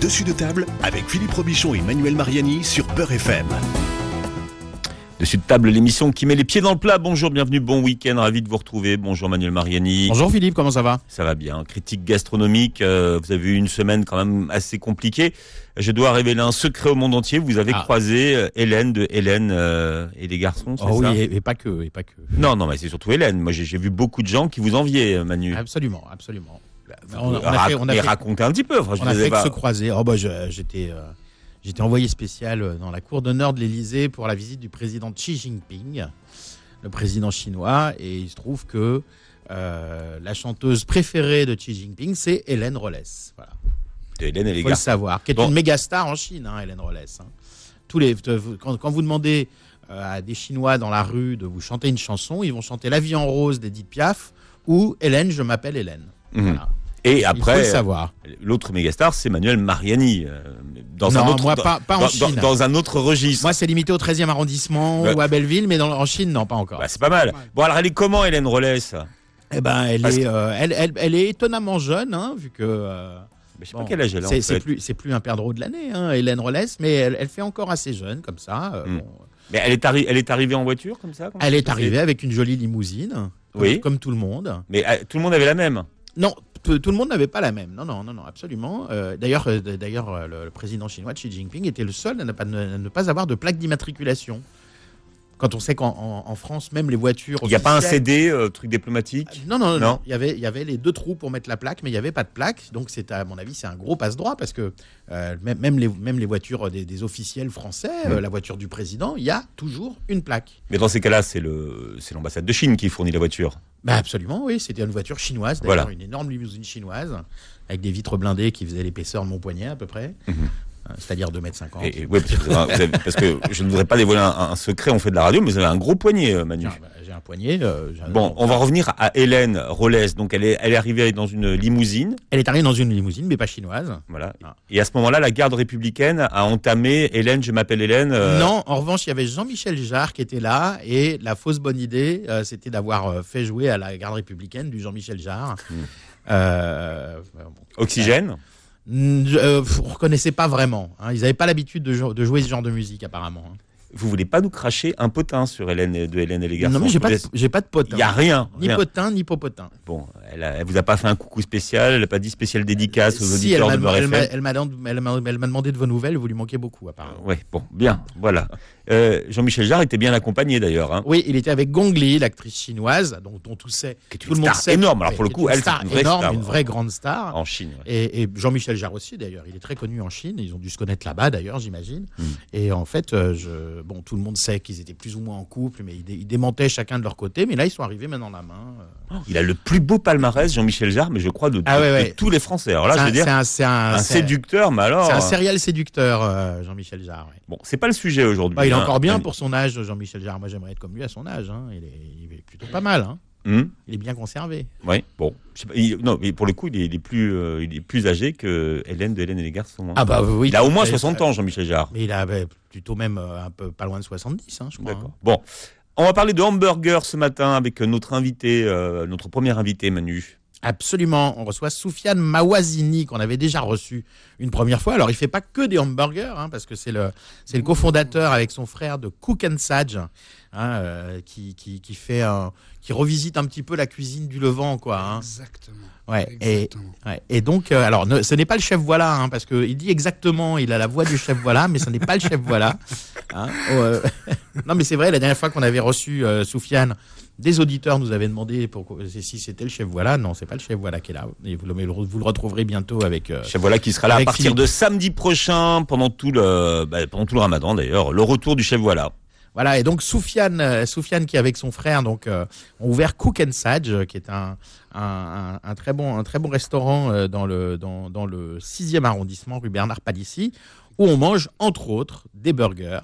Dessus de table avec Philippe Robichon et Manuel Mariani sur Beurre FM. Dessus de table, l'émission qui met les pieds dans le plat. Bonjour, bienvenue, bon week-end, ravi de vous retrouver. Bonjour Manuel Mariani. Bonjour Philippe, comment ça va? Ça va bien. Critique gastronomique, euh, vous avez eu une semaine quand même assez compliquée. Je dois révéler un secret au monde entier. Vous avez Ah. croisé euh, Hélène de Hélène euh, et les garçons, c'est Oh ça? oui, et, et pas que, et pas que. Non, non, mais c'est surtout Hélène. Moi, j'ai vu beaucoup de gens qui vous enviaient, Manu. Absolument, absolument. On a- on a fait- on a mais fait- racontez un petit peu. Enfin, je On a fait que se croiser. Oh bah j'étais, euh, j'étais envoyé spécial euh, dans la cour d'honneur de l'Élysée pour la visite du président Xi Jinping, le président chinois, et il se trouve que euh, la chanteuse préférée de Xi Jinping, c'est Hélène Rollès. Voilà. de Hélène et les faut le savoir, qui est Bon. une méga star en Chine, hein, Hélène Rollès. hein. Tous les, quand, quand vous demandez à des Chinois dans la rue de vous chanter une chanson, ils vont chanter La vie en rose d'Edith Piaf ou Hélène, je m'appelle Hélène. Mhm. Voilà. Et après, l'autre mégastar, c'est Manuel Mariani. euh, Dans Non, un autre, moi, pas- pas en dans- Chine. dans- dans un autre registre. Moi, c'est limité au 13e arrondissement ou à Belleville, mais dans, en Chine, non, pas encore. Bah, c'est pas mal. Bon, alors elle est comment, Hélène Rollès Eh ben, elle Parce est, que- euh, elle, elle, elle est étonnamment jeune, hein, vu que. euh, Je sais bon, pas quel âge elle a. en c'est, plus, c'est plus un perdreau de l'année, hein, Hélène Rollès, mais elle, elle fait encore assez jeune, comme ça. euh, Hmm. bon. Mais elle est, arri- elle est arrivée en voiture comme ça Elle ça est arrivée avec une jolie limousine, comme- Oui. comme tout le monde. Mais euh, tout le monde avait la même? Non, tout, le monde n'avait pas la même. Non, non, non, non, absolument. Euh, d'ailleurs, euh, d'ailleurs, euh, le, le président chinois Xi Jinping était le seul à ne pas, ne, ne pas avoir de plaque d'immatriculation. Quand on sait qu'en en, en France, même les voitures. Il n'y a pas un officielles- CD, euh, truc diplomatique? Non, non, non, Non. non. Il y avait, il y avait les deux trous pour mettre la plaque, mais il n'y avait pas de plaque. Donc, c'est à mon avis, c'est un gros passe-droit parce que euh, même, même les, même les voitures des, des officiels français, euh, la voiture du président, il y a toujours une plaque. Mais dans ces cas-là, c'est le, c'est l'ambassade de Chine qui fournit la voiture. Bah absolument, oui. C'était une voiture chinoise, d'ailleurs, Voilà. une énorme limousine chinoise, avec des vitres blindées qui faisaient l'épaisseur de mon poignet à peu près, C'est-à-dire 2m50. Et, et- ouais, parce, que, vous avez- parce que je ne voudrais pas dévoiler un, un secret, on fait de la radio, mais vous avez un gros poignet, euh, Manu. Bah, J'ai un poignet. euh, un- Bon, on va revenir à Hélène Rollès. Donc, elle est, elle est arrivée dans une limousine. Elle est arrivée dans une limousine, mais pas chinoise. Voilà. Ah. Et à ce moment-là, la garde républicaine a entamé Hélène, je m'appelle Hélène. euh, Non, en revanche, il y avait Jean-Michel Jarre qui était là, et la fausse bonne idée, euh, c'était d'avoir fait jouer à la garde républicaine du Jean-Michel Jarre. Hmm. Bon. Oxygène. Euh, on reconnaissait pas vraiment. hein. Ils n'avaient pas l'habitude de, jou- de jouer ce genre de musique, apparemment. hein. Vous voulez pas nous cracher un potin sur Hélène et- de Hélène et les garçons? Non, mais j'ai pas, de- Vous pas de potin. Il y a rien. Ni rien. potin, ni popotin. Bon, elle, a- elle vous a pas fait un coucou spécial, elle a pas dit spécial dédicace aux Si, elle auditeurs m'a de elle m'a- elle elle elle demandé de vos nouvelles, vous lui manquez beaucoup, apparemment. Ouais, bon, bien, voilà. Euh, Jean-Michel Jarre était bien accompagné d'ailleurs. Hein, Oui, il était avec Gong Li, l'actrice chinoise, dont, dont tout, sait, est une tout le monde star sait. énorme. Alors pour le est coup, elle, c'est une vraie énorme, star. une vraie grande star. En Chine. ouais. Et, et Jean-Michel Jarre aussi, d'ailleurs. Il est très connu en Chine. Ils ont dû se connaître là-bas, d'ailleurs, j'imagine. Mm. Et en fait, euh, je, bon, tout le monde sait qu'ils étaient plus ou moins en couple, mais ils, dé- ils démentaient chacun de leur côté. Mais là, ils sont arrivés main dans la main. euh. Il a le plus beau palmarès, Jean-Michel Jarre, mais je crois de, de- Ah ouais, de tous les Français. Alors là, C'est je un- veux dire, c'est un, séducteur, mais alors. C'est un serial séducteur, euh, Jean-Michel Jarre. Bon, c'est pas le sujet aujourd'hui. Bah, est hein. encore bien Manu. pour son âge, Jean-Michel Jarre. Moi, j'aimerais être comme lui à son âge. hein. Il, est, il est plutôt pas mal. hein. Hum, Il est bien conservé. ouais, bon. Pas, il- non, mais pour le coup, il est, il est plus, euh, il est plus âgé que Hélène de Hélène et les garçons. hein. Ah bah oui. il a au moins Mais- 60 ans, Jean-Michel Jarre. Mais il a bah, plutôt même euh, un peu pas loin de 70, hein, je crois. D'accord. Bon, on va parler de hamburger ce matin avec notre invité, euh, notre premier invité, Manu. Absolument. On reçoit Soufiane Mawazini, qu'on avait déjà reçu une première fois. Alors, il fait pas que des hamburgers, hein, parce que c'est le, c'est le cofondateur avec son frère de Cook and Sage, hein, euh, qui, qui, qui fait un, qui revisite un petit peu la cuisine du Levant, quoi. hein. Exactement. Ouais. Et, ouais. et donc, euh, alors, ne- ce n'est pas le chef voilà, hein, parce que il dit exactement, il a la voix du chef voilà, mais ce n'est pas le chef voilà. hein. Oh, euh, non, mais c'est vrai, la dernière fois qu'on avait reçu euh, Soufiane, des auditeurs nous avaient demandé pour, si c'était le chef voilà. Non, c'est pas le chef voilà qui est là. Et vous, le, vous le retrouverez bientôt avec. euh, Chef voilà qui sera là à partir Philippe. de samedi prochain pendant tout le bah, pendant tout le Ramadan d'ailleurs. Le retour du chef voilà. Voilà, et donc Soufiane, euh, Soufiane qui avec son frère donc euh, ont ouvert Cook and Sage, euh, qui est un, un, très bon un très bon restaurant dans le dans, dans le 6e arrondissement rue Bernard Palissy où on mange entre autres des burgers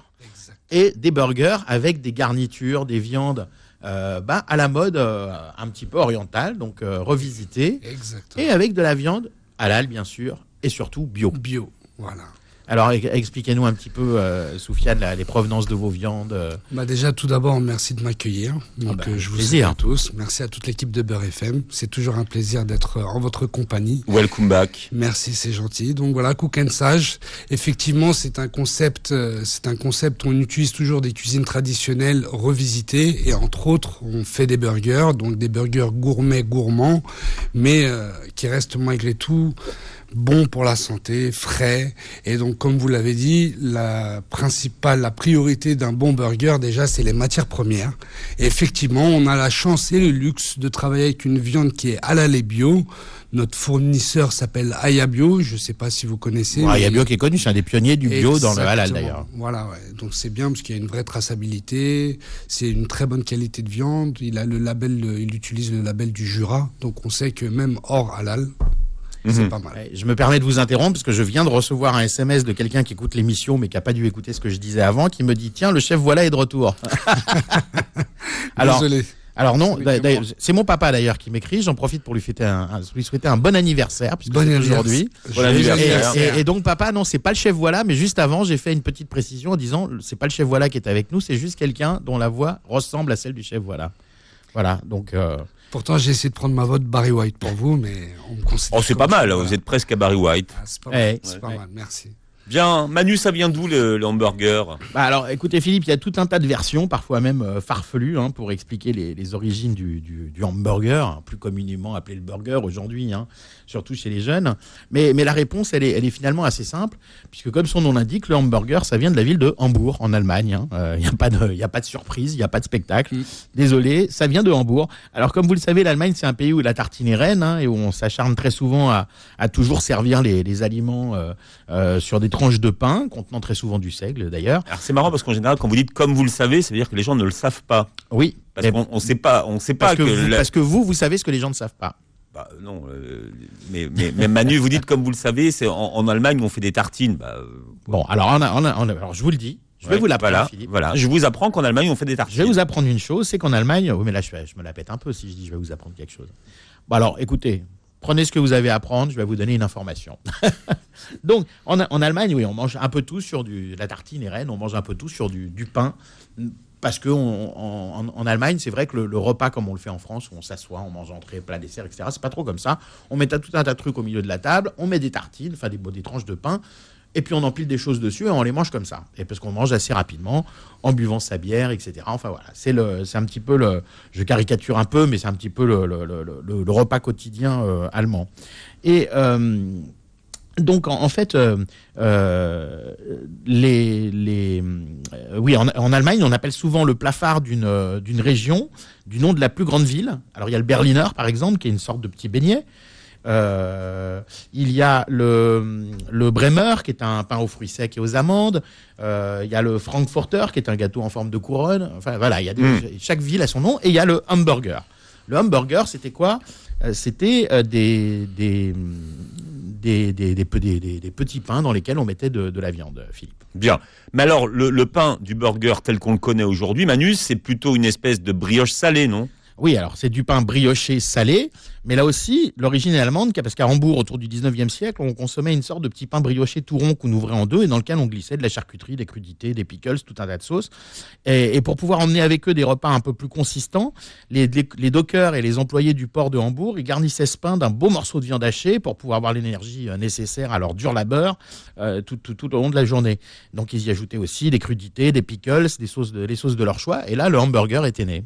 et des burgers avec des garnitures, des viandes euh, bah, à la mode euh, un petit peu orientale, donc revisitée Exactement. et avec de la viande halal bien sûr et surtout bio. Bio. Voilà. Alors expliquez-nous un petit peu, euh, Soufiane, la- les provenances de vos viandes. euh. Bah déjà, tout d'abord, merci de m'accueillir. Donc, bah, euh, je vous plaisir. salue à tous. Merci à toute l'équipe de Beurre FM. C'est toujours un plaisir d'être euh, en votre compagnie. Welcome back. Merci, c'est gentil. Donc voilà, Cook and Sage. Effectivement, c'est un concept, euh, c'est un concept où on utilise toujours des cuisines traditionnelles revisitées et entre autres, on fait des burgers, donc des burgers gourmets gourmands, mais euh, qui restent malgré tout bons pour la santé, frais. Et donc, comme vous l'avez dit, la principale, la priorité d'un bon burger, déjà, c'est les matières premières. Et effectivement, on a la chance et le luxe de travailler avec une viande qui est halal et bio. Notre fournisseur s'appelle Ayabio. Je ne sais pas si vous connaissez. Bon, il y a mais- bio qui est connu, c'est un des pionniers du bio dans le halal d'ailleurs. Voilà, ouais. donc c'est bien parce qu'il y a une vraie traçabilité, c'est une très bonne qualité de viande. Il a le label, il utilise le label du Jura, donc on sait que même hors halal, c'est Mhm. pas mal. Ouais, Je me permets de vous interrompre parce que je viens de recevoir un SMS de quelqu'un qui écoute l'émission mais qui a pas dû écouter ce que je disais avant, qui me dit tiens le chef voilà est de retour. alors Désolé. alors non, C'est mon papa d'ailleurs qui m'écrit. J'en profite pour lui fêter un, un- lui souhaiter un bon anniversaire puisque Bon aujourd'hui. Bon et- et donc papa non c'est pas le chef voilà mais juste avant j'ai fait une petite précision en disant c'est pas le chef voilà qui est avec nous c'est juste quelqu'un dont la voix ressemble à celle du chef voilà. Voilà donc euh, Pourtant, j'ai essayé de prendre ma vote Barry White pour vous, mais on me considère. Oh, c'est pas mal, vous êtes presque à Barry White. Ah, c'est pas Ouais. mal. C'est pas Ouais. mal. Merci. Bien, Manu, ça vient d'où le, le hamburger? Bah alors, écoutez Philippe, il y a tout un tas de versions, parfois même euh, farfelues, hein, pour expliquer les, les origines du, du- du hamburger, hein, plus communément appelé le burger aujourd'hui, hein, surtout chez les jeunes. Mais, mais la réponse, elle est, elle est finalement assez simple, puisque comme son nom l'indique, le hamburger, ça vient de la ville de Hambourg, en Allemagne. hein. Euh, Il n'y a, pas de- y a pas de surprise, il n'y a pas de spectacle. Mm. Désolé, ça vient de Hambourg. Alors comme vous le savez, l'Allemagne, c'est un pays où la tartine est reine, hein, et où on s'acharne très souvent à, à toujours servir les, les aliments euh, euh, sur des de pain, contenant très souvent du seigle d'ailleurs. Alors c'est marrant parce qu'en général, quand vous dites comme vous le savez, ça veut dire que les gens ne le savent pas. Oui, Parce qu'on on sait pas, on sait pas parce, que, vous, la- parce que vous, vous savez ce que les gens ne savent pas. Bah, non, euh, mais, mais, mais Manu, vous dites comme vous le savez, c'est en, en Allemagne on fait des tartines. Bah, euh, Bon, alors, on a- on a- on a- alors je vous le dis, je vais ouais, vous l'apprendre, Voilà, Philippe. voilà. Je vous apprends qu'en Allemagne on fait des tartines. Je vais vous apprendre une chose, c'est qu'en Allemagne, oui, mais là je, je me la pète un peu si je dis je vais vous apprendre quelque chose. Bon, alors écoutez, prenez ce que vous avez à apprendre, je vais vous donner une information. Donc, en, Allemagne, oui, on mange un peu tout sur du, la tartine est reine, on mange un peu tout sur du, pain. Parce que on- en, en- Allemagne, c'est vrai que le, repas, comme on le fait en France, où on s'assoit, on mange entrée, plat, dessert, etc., c'est pas trop comme ça. On met tout un tas de trucs au milieu de la table, on met des tartines, enfin des tranches de pain, et puis on empile des choses dessus et on les mange comme ça. Et parce qu'on mange assez rapidement, en buvant sa bière, etc. Enfin voilà, c'est le, c'est un petit peu le, je caricature un peu, mais c'est un petit peu le, repas quotidien euh, allemand. Et euh, donc en, fait, euh, les, les, oui, en, en Allemagne, on appelle souvent le plafard d'une d'une région du nom de la plus grande ville. Alors il y a le Berliner par exemple, qui est une sorte de petit beignet. Euh, il y a le, le Bremer, qui est un pain aux fruits secs et aux amandes. Euh, il y a le Frankfurter, qui est un gâteau en forme de couronne. Enfin, voilà, il y a des- Mm. chaque ville a son nom. Et il y a le hamburger. Le hamburger, c'était quoi? Euh, C'était des, des, des, des, des, pe- des- des- des petits pains dans lesquels on mettait de, de la viande, Philippe. Bien. Mais alors, le, le pain du burger tel qu'on le connaît aujourd'hui, Manu, c'est plutôt une espèce de brioche salée, non? Oui, alors c'est du pain brioché salé, mais là aussi, l'origine est allemande, parce qu'à Hambourg, autour du 19e siècle, on consommait une sorte de petit pain brioché tout rond qu'on ouvrait en deux et dans lequel on glissait de la charcuterie, des crudités, des pickles, tout un tas de sauces. Et, pour pouvoir emmener avec eux des repas un peu plus consistants, les, dockers et les employés du port de Hambourg, ils garnissaient ce pain d'un beau morceau de viande hachée pour pouvoir avoir l'énergie euh, nécessaire à leur dur labeur euh, tout, tout, tout au long de la journée. Donc ils y ajoutaient aussi des crudités, des pickles, des sauces de leur choix. Et là, le hamburger était né.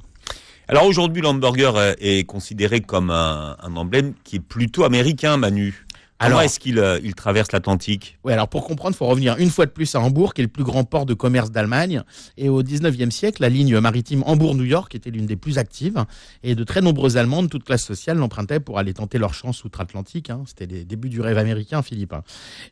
Alors aujourd'hui, l'hamburger euh, est considéré comme un, un emblème qui est plutôt américain, Manu. Alors- est-ce qu'il euh, il traverse l'Atlantique? Oui, alors pour comprendre, il faut revenir une fois de plus à Hambourg, qui est le plus grand port de commerce d'Allemagne. Et au 19e siècle, la ligne maritime Hambourg-New York était l'une des plus actives. Et de très nombreuses Allemandes, de toute classe sociale, l'empruntaient pour aller tenter leur chance outre-Atlantique. hein. C'était les débuts du rêve américain, Philippe. hein.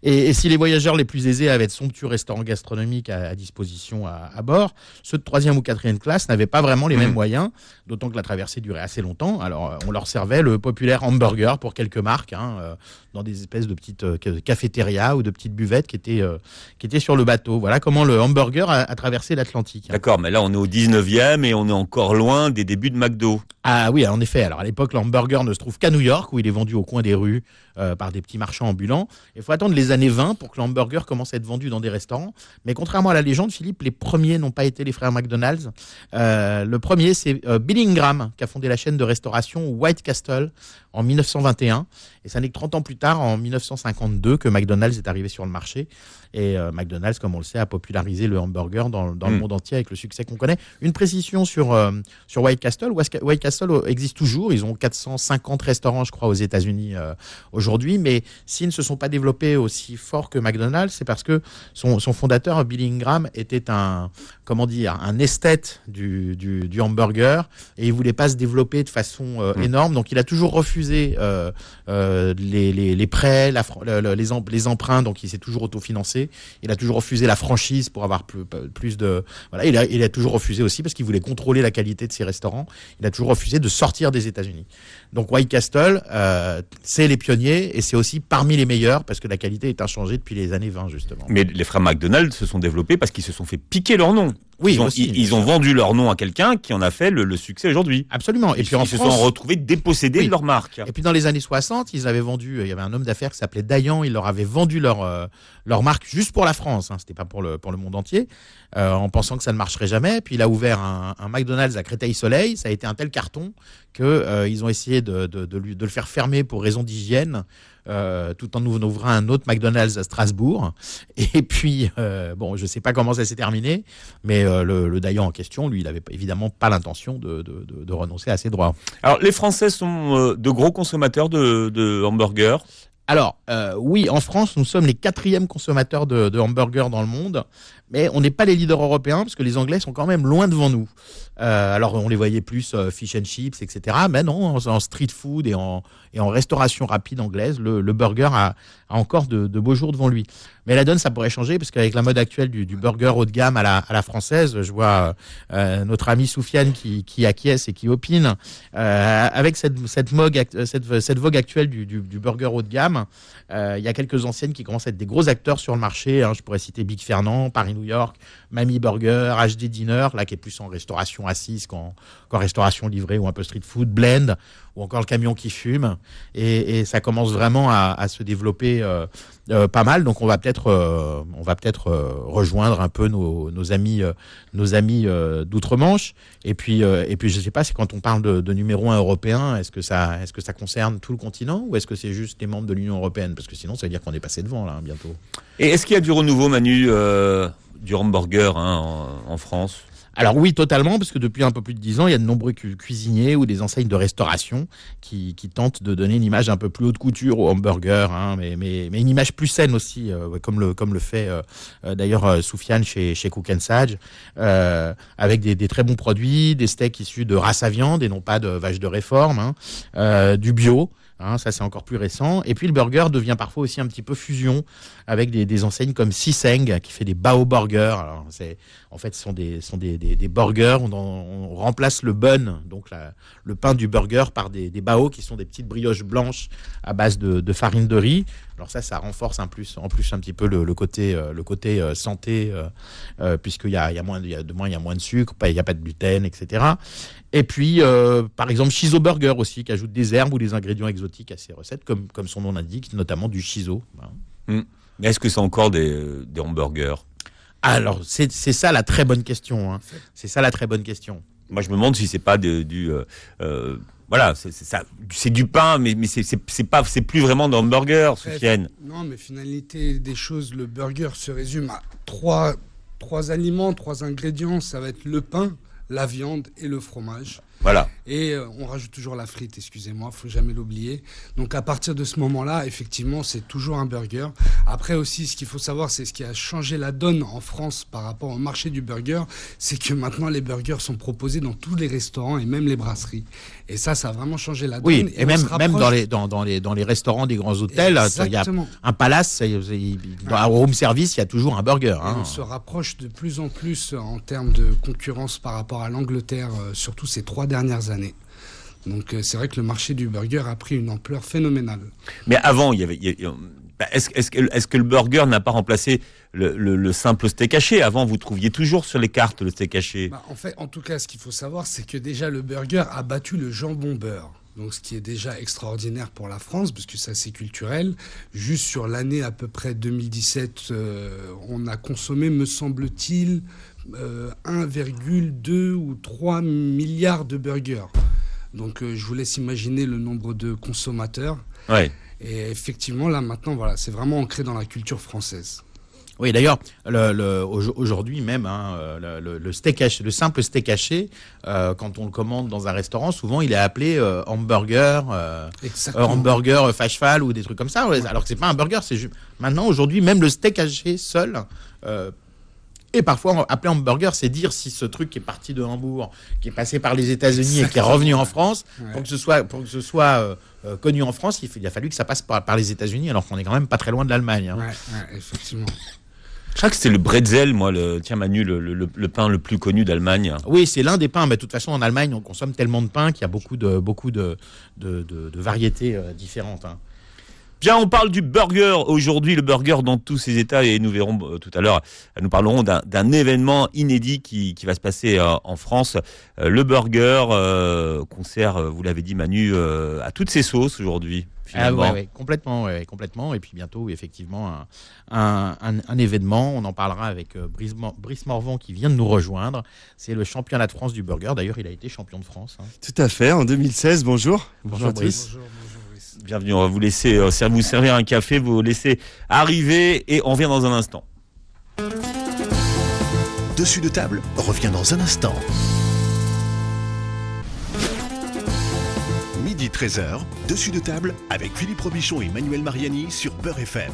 Et, et si les voyageurs les plus aisés avaient de somptueux restaurants gastronomiques à, à disposition à, à bord, ceux de troisième ou quatrième classe n'avaient pas vraiment les Mhm. mêmes moyens, d'autant que la traversée durait assez longtemps. Alors euh, on leur servait le populaire hamburger pour quelques marques, hein, euh, dans des espèces de petites euh, ca- cafétérias ou de petites buvettes qui étaient, euh, qui étaient sur le bateau. Voilà comment le hamburger a, a traversé l'Atlantique. D'accord, mais là on est au 19e et on est encore loin des débuts de McDo. Ah oui, en effet. Alors à l'époque, l'hamburger ne se trouve qu'à New York, où il est vendu au coin des rues euh, par des petits marchands ambulants. Il faut attendre les années 20 pour que l'hamburger commence à être vendu dans des restaurants. Mais contrairement à la légende, Philippe, les premiers n'ont pas été les frères McDonald's. Euh, le premier, c'est euh, Bill Ingram, qui a fondé la chaîne de restauration White Castle en 1921. Et ça n'est que 30 ans plus tard, en 1952, que McDonald's est arrivé sur le marché. Et euh, McDonald's, comme on le sait, a popularisé le hamburger dans, dans le Mm. monde entier avec le succès qu'on connaît. Une précision sur, euh, sur White Castle. White Castle existe toujours. Ils ont 450 restaurants, je crois, aux États-Unis euh, aujourd'hui. Mais s'ils ne se sont pas développés aussi fort que McDonald's, c'est parce que son, son fondateur, Billy Ingram, était un, comment dire, un esthète du, du, du hamburger et il voulait pas se développer de façon euh, Mm. énorme. Donc il a toujours refusé euh, euh, les, les, les prêts, la, les, les emprunts. Donc il s'est toujours autofinancé. Il a toujours refusé la franchise pour avoir plus, plus de. Il a toujours refusé aussi parce qu'il voulait contrôler la qualité de ses restaurants. Il a toujours refusé de sortir des États-Unis. Donc White Castle, euh, c'est les pionniers et c'est aussi parmi les meilleurs parce que la qualité est inchangée depuis les années 20 justement. Mais les frères McDonald se sont développés parce qu'ils se sont fait piquer leur nom. Oui, ils ont, aussi, ils- ont vendu leur nom à quelqu'un qui en a fait le, le succès aujourd'hui. Absolument. Et Ils, puis en ils se France, sont retrouvés dépossédés Oui. de leur marque. Et puis dans les années 60, ils avaient vendu, il y avait un homme d'affaires qui s'appelait Dayan, il leur avait vendu leur, euh, leur marque juste pour la France, hein, c'était pas pour le, pour le monde entier, euh, en pensant que ça ne marcherait jamais. Puis il a ouvert un, un McDonald's à Créteil-Soleil, ça a été un tel carton que euh, ils ont essayé de, de, le faire fermer pour raison d'hygiène. euh, tout en ouvrant un autre McDonald's à Strasbourg. Et puis, euh, bon, je sais pas comment ça s'est terminé, mais euh, le, le en question, lui, il avait évidemment pas l'intention de, de, renoncer à ses droits. Alors, les Français sont de gros consommateurs de hamburgers. Alors, euh, oui, en France, nous sommes les quatrièmes consommateurs de, de hamburgers dans le monde, mais on n'est pas les leaders européens parce que les Anglais sont quand même loin devant nous. Euh, alors, on les voyait plus euh, fish and chips, etc. Mais non, en, street food et en, et en restauration rapide anglaise, le, le burger a, a encore de, de beaux jours devant lui. Mais la donne, ça pourrait changer parce qu'avec la mode actuelle du, du burger haut de gamme à la, à la française, je vois euh, notre ami Soufiane qui, qui acquiesce et qui opine. Euh, avec cette, cette, cette, cette vogue actuelle du, du, du burger haut de gamme, euh, il y a quelques enseignes qui commencent à être des gros acteurs sur le marché. hein. Je pourrais citer Big Fernand, Paris-New York, Mamie Burger, HD Dinner, là qui est plus en restauration assise qu'en restauration livrée ou un peu street food, Blend, ou encore le camion qui fume. Et, ça commence vraiment à, se développer euh, euh, pas mal. Donc on va peut-être euh, on va peut-être rejoindre un peu nos, amis nos amis d'outre-Manche. Et puis et puis je sais pas, c'est quand on parle de, numéro un européen, est-ce que ça est-ce que ça concerne tout le continent ou est-ce que c'est juste les membres de l'Union européenne? Parce que sinon ça veut dire qu'on est passé devant là hein, bientôt. Et est-ce qu'il y a du renouveau, Manu, du hamburger hein, en, France Alors oui, totalement, parce que depuis un peu plus de dix ans, il y a de nombreux cu- cuisiniers ou des enseignes de restauration qui, tentent de donner une image un peu plus haute couture au hamburger, hein, mais, une image plus saine aussi, euh, comme, le, fait euh, euh, d'ailleurs Soufiane chez, chez Cook Sage, avec des, très bons produits, des steaks issus de race à viande et non pas de vaches de réforme, hein, du bio. Hein, ça c'est encore plus récent. Et puis le burger devient parfois aussi un petit peu fusion avec des, enseignes comme Siseng qui fait des bao burgers. Alors c'est en fait ce sont des sont des, des, burgers on, remplace le bun donc le pain du burger par des, des bao qui sont des petites brioches blanches à base de, farine de riz. Alors ça ça renforce en plus en plus un petit peu le, côté euh, le côté euh, santé euh, euh, puisqu'il y a, y a moins y a de moins il y a moins de sucre, il n'y a pas de gluten, etc. Et puis, euh, par exemple, Shizo Burger aussi, qui ajoute des herbes ou des ingrédients exotiques à ses recettes, comme, comme son nom l'indique, notamment du shiso. Mais est-ce que c'est encore des, euh, des hamburgers? Alors, c'est c'est ça la très bonne question. hein. C'est ça la très bonne question. Moi, je me demande si c'est pas de- du. euh, euh, voilà, c'est c'est ça, c'est du pain, mais, mais c'est- pas, c'est plus vraiment de hamburger, Soufiane. Non, mais finalité des choses, le burger se résume à trois, trois aliments, trois ingrédients. Ça va être le pain, la viande et le fromage. Voilà. Et euh, on rajoute toujours la frite, excusez-moi, faut jamais l'oublier. Donc à partir de ce moment-là, effectivement, c'est toujours un burger. Après aussi, ce qu'il faut savoir, c'est ce qui a changé la donne en France par rapport au marché du burger, c'est que maintenant les burgers sont proposés dans tous les restaurants et même les brasseries. Et ça, ça a vraiment changé la donne. Oui, et, même, même dans, les, dans, dans, les, dans les restaurants des grands hôtels, il y a un palace, dans un room service, il y a toujours un burger. Hein. on se rapproche de plus en plus en termes de concurrence par rapport à l'Angleterre, euh, surtout ces trois dernières années. Donc euh, c'est vrai que le marché du burger a pris une ampleur phénoménale. Mais avant, il y avait, il y a- Bah, Est-ce que, est que le burger n'a pas remplacé le, le- le simple steak haché? Avant, vous trouviez toujours sur les cartes le steak haché. Bah, en fait, en tout cas, ce qu'il faut savoir, c'est que déjà le burger a battu le jambon beurre. Donc, ce qui est déjà extraordinaire pour la France, parce que c'est assez culturel. Juste sur l'année à peu près 2017, euh, on a consommé, me semble-t-il, euh, 1,2 ou 3 milliards de burgers. Donc, euh, je vous laisse imaginer le nombre de consommateurs. Ouais. Et effectivement, là maintenant, voilà, c'est vraiment ancré dans la culture française. Oui, d'ailleurs, le, le- au- aujourd'hui même, hein, le, steak haché, le simple steak haché, euh, quand on le commande dans un restaurant, souvent il est appelé euh, hamburger, euh, euh, hamburger euh, fashfal ou des trucs comme ça. Alors que c'est pas un burger, c'est ju- maintenant aujourd'hui même le steak haché seul. Et parfois, appelé hamburger, c'est dire si ce truc qui est parti de Hambourg, qui est passé par les États-Unis et qui est revenu en France, Ouais. pour que ce soit, pour que ce soit euh, euh, connu en France, il, a fallu que ça passe par, par les États-Unis, alors qu'on est quand même pas très loin de l'Allemagne. hein. Ouais, ouais, effectivement. Je crois que c'est le bretzel, moi, le, tiens Manu, le, le- le pain le plus connu d'Allemagne. Oui, c'est l'un des pains. Mais de toute façon, en Allemagne, on consomme tellement de pain qu'il y a beaucoup de, beaucoup de, de, de- de variétés euh, différentes. hein. Bien, on parle du burger aujourd'hui, le burger dans tous ses états, et nous verrons euh, tout à l'heure, nous parlerons d'un événement inédit qui, qui va se passer euh, en France. Euh, le burger euh, concert, vous l'avez dit Manu, euh, à toutes ses sauces aujourd'hui. Ah ouais, ouais, complètement, ouais, complètement. Et puis bientôt, effectivement, un, un, un- un événement. On en parlera avec euh, Brice, Mor- Brice Morvan qui vient de nous rejoindre. C'est le championnat de France du burger. D'ailleurs, il a été champion de France. hein. Tout à fait, en 2016, bonjour. Bonjour, à Brice. Bonjour, bonjour, Brice. Bienvenue, on va vous laisser euh, vous servir un café, vous laisser arriver, et on revient dans un instant. Dessus de table revient dans un instant. Midi 13h, dessus de table avec Philippe Robichon et Manuel Mariani sur Beurre FM.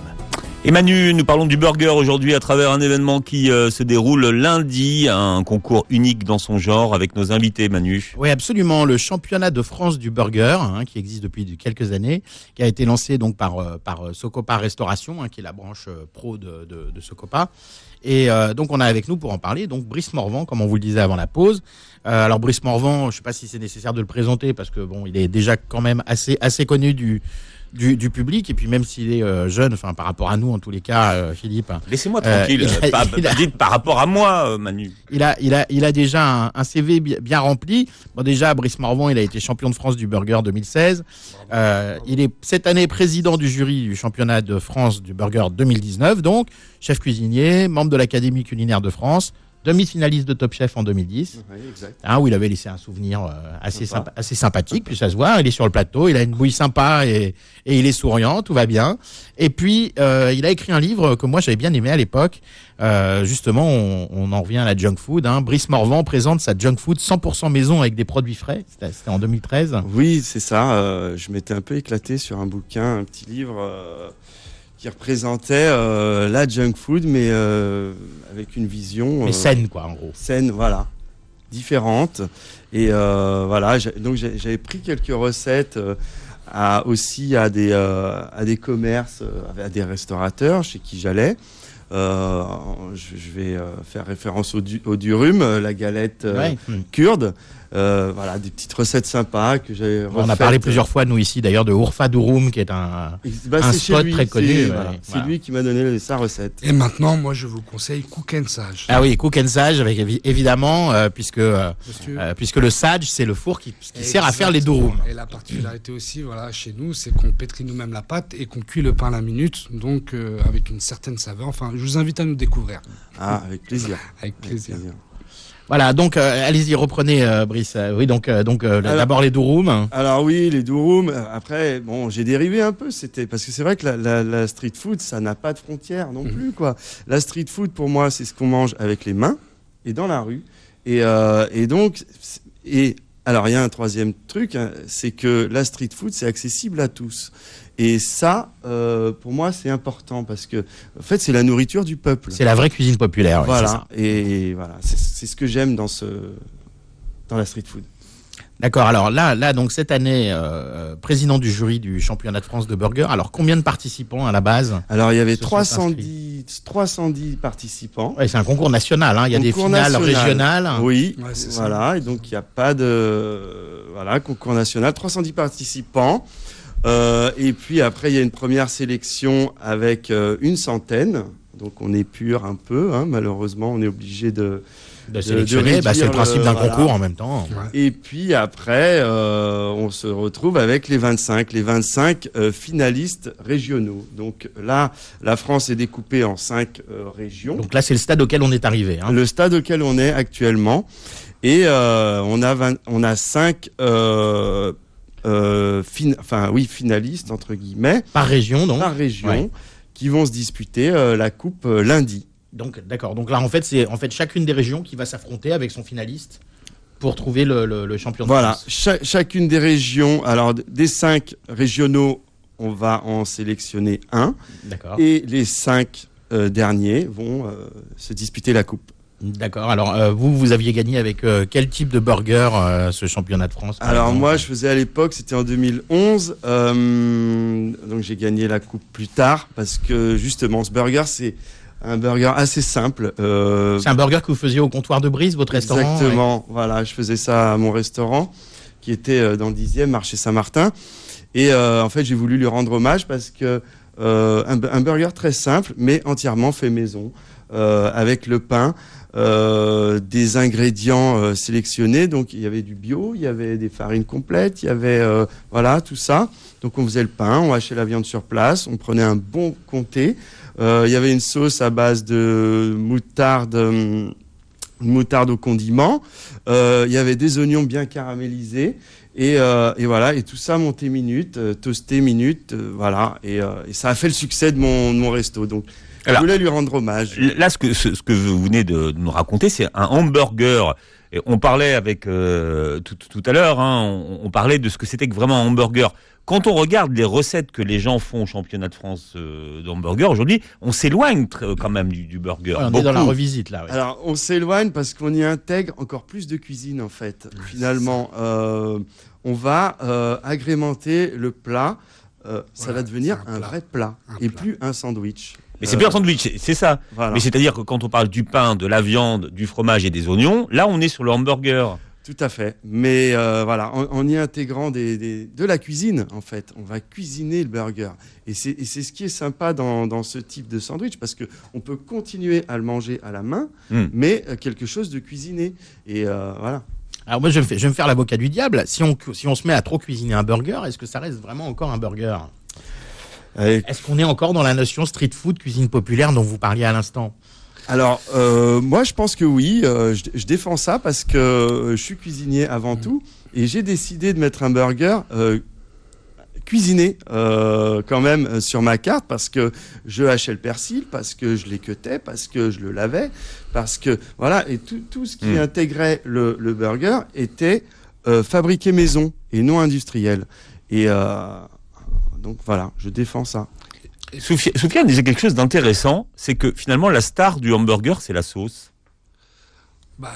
Et Manu, nous parlons du burger aujourd'hui à travers un événement qui euh, se déroule lundi, un concours unique dans son genre avec nos invités, Manu. Oui, absolument. Le championnat de France du burger, hein, qui existe depuis de- quelques années, qui a été lancé donc par, euh, par euh, Socopa Restauration, hein, qui est la branche pro de, de, de Socopa. Et donc, on a avec nous pour en parler donc Brice Morvan, comme on vous le disait avant la pause. Alors, Brice Morvan, je ne sais pas si c'est nécessaire de le présenter parce que bon, il est déjà quand même assez, assez connu du, du, du public. Et puis, même s'il est euh, jeune, enfin, par rapport à nous, en tous les cas, euh, Philippe, Laissez-moi Euh, tranquille, il a- pas- il a- pas- dites par rapport à moi, euh, Manu. il a, il a, il a déjà un, un CV bi- bien rempli. Bon, déjà, Brice Morvan, il a été champion de France du burger 2016. Euh, il est cette année président du jury du championnat de France du burger 2019, donc chef cuisinier, membre de l'Académie culinaire de France, demi-finaliste de Top Chef en 2010, Oui, exact. hein, où il avait laissé un souvenir euh, assez, Sympa. sympa, assez sympathique. Puis ça se voit, il est sur le plateau, il a une bouille sympa et, et il est souriant, tout va bien. Et puis, euh, il a écrit un livre que moi j'avais bien aimé à l'époque. Euh, justement, on, on en revient à la junk food. Hein. Brice Morvan présente sa junk food 100% maison avec des produits frais. C'était c'était en 2013. Oui, c'est ça. euh, je m'étais un peu éclaté sur un bouquin, un petit livre euh, qui représentait euh, la junk food, mais euh, avec une vision Mais euh, saine, quoi, en gros. saine, voilà, différente. Et voilà, donc j'avais pris quelques recettes à, aussi à des, à des commerces, à des restaurateurs chez qui j'allais. Euh, je, vais faire référence au, du, au durum, la galette euh, Ouais. Kurde. Euh, voilà, des petites recettes sympas que j'avais On a parlé plusieurs fois, nous, ici, d'ailleurs, de Urfa Durum, qui est un... Bah, un spot lui, très connu, C'est voilà, Voilà. lui qui m'a donné sa recette. Et maintenant, moi, je vous conseille Cook and Sage. Ah oui, cook and sage, avec évi- évidemment, euh, puisque, euh, puisque le sage, c'est le four qui, qui sert à faire les durum. Et la particularité aussi, voilà, chez nous, c'est qu'on pétrit nous-mêmes la pâte et qu'on cuit le pain à la minute, donc euh, avec une certaine saveur. Enfin, je vous invite à nous découvrir, Ah, avec plaisir. avec Avec plaisir. Voilà, donc euh, allez-y, reprenez, euh, Brice. Euh, oui, donc, euh, donc d'abord les durum. Alors oui, les euh, Après, bon, j'ai dérivé un peu. C'était parce que c'est vrai que la, la- la street food, ça n'a pas de frontières non Mhm. plus, quoi. La street food, pour moi, c'est ce qu'on mange avec les mains et dans la rue. Et, et donc, et alors il y a un troisième truc, hein, c'est que la street food, c'est accessible à tous. Et ça, euh, pour moi, c'est important parce que, en fait, c'est la nourriture du peuple. C'est la vraie cuisine populaire. ouais, voilà. ça. Et voilà, c'est c'est ce que j'aime dans ce dans la street food. D'accord. Alors là, là, donc cette année, euh, euh, président du jury du championnat de France de burger. Alors combien de participants à la base Alors il y avait Se sont 310, 310 participants. ouais, C'est un concours national. Hein. Il y a des Concours finales national. régionales. Oui, Ouais, c'est ça. voilà. Et donc il n'y a pas de voilà concours national. 310 participants. Euh, et puis après, il y a une première sélection avec euh, une centaine. Donc on épure un peu, hein. malheureusement, on est obligé de, De de sélectionner, bah, c'est le réduire principe d'un voilà. concours en même temps. Et puis après, euh, on se retrouve avec les 25, les 25 euh, finalistes régionaux. Donc là, la France est découpée en cinq euh, régions. Donc là, c'est le stade auquel on est arrivé. hein. le stade auquel on est actuellement. Et euh, on a 20 on a cinq euh, euh, fin- enfin oui finalistes entre guillemets Par région, donc. par région Ouais. qui vont se disputer euh, la coupe euh, lundi. Donc, d'accord. Donc là, en fait, c'est en fait chacune des régions qui va s'affronter avec son finaliste pour trouver le, le- le champion de Voilà. Cha- chacune des régions. Alors des cinq régionaux, on va en sélectionner un, D'accord. et les cinq euh, derniers vont euh, se disputer la coupe. D'accord. Alors, euh, vous, vous aviez gagné avec euh, quel type de burger euh, ce championnat de France Alors moi, je faisais à l'époque, c'était en 2011, euh, donc j'ai gagné la coupe plus tard parce que justement, ce burger, c'est un burger assez simple. euh, C'est un burger que vous faisiez au comptoir de Brise, votre restaurant Exactement. Voilà, je faisais ça à mon restaurant qui était euh, dans le 10e, marché Saint-Martin. Et euh, en fait, j'ai voulu lui rendre hommage parce que euh, un, un burger très simple, mais entièrement fait maison, avec le pain, des ingrédients sélectionnés. Donc, il y avait du bio, il y avait des farines complètes, il y avait voilà tout ça. Donc, on faisait le pain, on hachait la viande sur place, on prenait un bon comté. Euh, il y avait une sauce à base de moutarde. hum, une moutarde au condiment. Euh, il y avait des oignons bien caramélisés. Et, euh, et voilà, et tout ça monté minute, euh, toasté minute, euh, voilà. Et, et ça a fait le succès de mon, de mon resto. Donc, Alors- je voulais lui rendre hommage. Là, ce que, ce, ce que vous venez de nous raconter, c'est un hamburger. Et on parlait avec euh, tout, tout à l'heure, hein, on, on parlait de ce que c'était que vraiment un hamburger. Quand on regarde les recettes que les gens font au championnat de France euh, d'hamburger aujourd'hui, on s'éloigne tr- quand même du, du burger. Ouais, on est dans la revisite là. ouais. Alors, on s'éloigne parce qu'on y intègre encore plus de cuisine, en fait. Finalement, euh, on va euh, agrémenter le plat. Euh, ça va devenir un un, plat. vrai plat Un et plat. plus un sandwich. Mais c'est Euh, plus un sandwich, c'est- ça. Voilà. Mais c'est-à-dire que quand on parle du pain, de la viande, du fromage et des oignons, là, on est sur le hamburger. Tout à fait. Mais euh, voilà, en, en y intégrant des, des- de la cuisine, en fait, on va cuisiner le burger. Et c'est ce qui est sympa dans, dans ce type de sandwich, parce que on peut continuer à le manger à la main, Mm. mais euh, quelque chose de cuisiné. Et euh, voilà. Alors moi, je vais, me faire- je vais me faire l'avocat du diable. Si on, si on se met à trop cuisiner un burger, est-ce que ça reste vraiment encore un burger? Est-ce qu'on est encore dans la notion street food, cuisine populaire dont vous parliez à l'instant? Alors, euh, moi, je pense que oui. euh, je, je défends ça parce que euh, je suis cuisinier avant tout. Et j'ai décidé de mettre un burger euh, cuisiné quand même sur ma carte parce que je hachais le persil, parce que je l'équeutais, parce que je le lavais, parce que voilà. Et tout, tout ce qui Mm. intégrait le, le burger était fabriqué maison et non industriel. Et euh, donc voilà, je défends ça. Sophia- Sofiane disait quelque chose d'intéressant, c'est que finalement, la star du hamburger, c'est la sauce. Bah,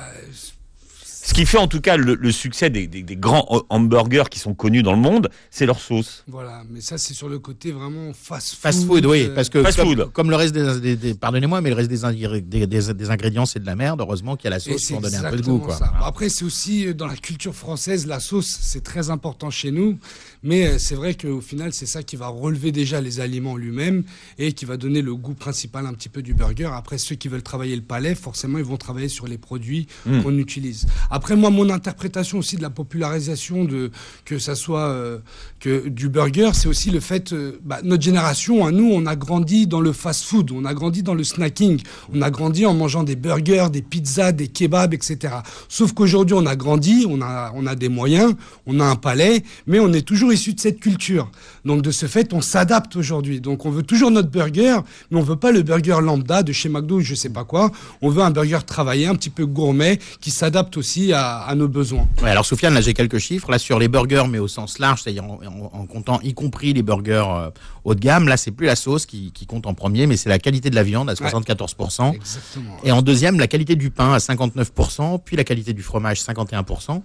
Ce qui fait en tout cas le, le succès des, des- des grands ha- hamburgers qui sont connus dans le monde, c'est leur sauce. voilà, mais ça c'est sur le côté vraiment fast food. Fast food, oui, parce que fast comme, food. comme le reste des, des- des- pardonnez-moi, mais le reste des, ingré- des, des- des ingrédients c'est de la merde. Heureusement qu'il y a la sauce pour donner un peu de goût, quoi. ça. Bon, après, c'est aussi euh, dans la culture française, la sauce, c'est très important chez nous. Mais euh, c'est vrai qu'au final, c'est ça qui va relever déjà les aliments lui-même et qui va donner le goût principal un petit peu du burger. Après, ceux qui veulent travailler le palais, forcément, ils vont travailler sur les produits Mm. qu'on utilise. Après, moi, mon interprétation aussi de la popularisation de que ça soit euh, que du burger, c'est aussi le fait, euh, bah, notre génération, à nous, on a grandi dans le fast-food, on a grandi dans le snacking, on a grandi en mangeant des burgers, des pizzas, des kebabs, etc. Sauf qu'aujourd'hui, on a grandi, on a, on a des moyens, on a un palais, mais on est toujours issu de cette culture. Donc, de ce fait, on s'adapte aujourd'hui. Donc, on veut toujours notre burger, mais on veut pas le burger lambda de chez McDo je sais pas quoi. On veut un burger travaillé, un petit peu gourmet, qui s'adapte aussi à, à nos besoins. Ouais, alors Soufiane, là j'ai quelques chiffres. Là sur les burgers, mais au sens large, c'est-à-dire en, en- en comptant y compris les burgers euh, haut de gamme. Là c'est plus la sauce qui, qui compte en premier, mais c'est la qualité de la viande à 74%. Exactement. Et en deuxième, la qualité du pain à 59%, puis la qualité du fromage 51%.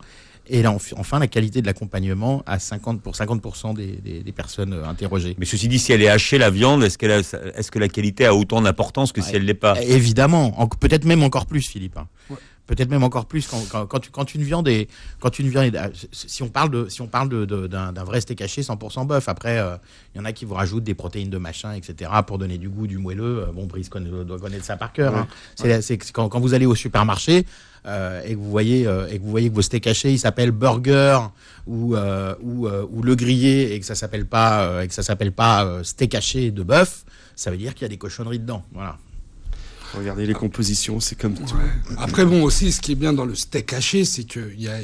Et là, enfin, la qualité de l'accompagnement à 50 pour 50% des, des, des personnes euh, interrogées. Mais ceci dit, si elle est hachée, la viande, est-ce qu'elle a- est-ce que la qualité a autant d'importance que si Ouais. elle l'est pas? Évidemment, en- peut-être même encore plus, Philippe. hein. Ouais. Peut-être même encore plus quand, quand, quand, tu- quand une viande est quand une viande est- euh, si on parle de si on parle de, de- d'un, d'un vrai steak haché 100% bœuf. Après euh, il y en a qui vous rajoutent des protéines de machin etc pour donner du goût du moelleux. Euh, bon Brice doit connaître ça par cœur hein. c'est, quand, quand vous allez au supermarché euh, et que vous voyez euh, et que vous voyez que vos steaks hachés ils s'appellent burger ou euh, ou, euh, ou le grillé et que ça s'appelle pas euh, et que ça s'appelle pas euh, steak haché de bœuf ça veut dire qu'il y a des cochonneries dedans. Voilà Regardez les compositions, c'est comme tout. Après, bon, aussi, ce qui est bien dans le steak haché, c'est que y a,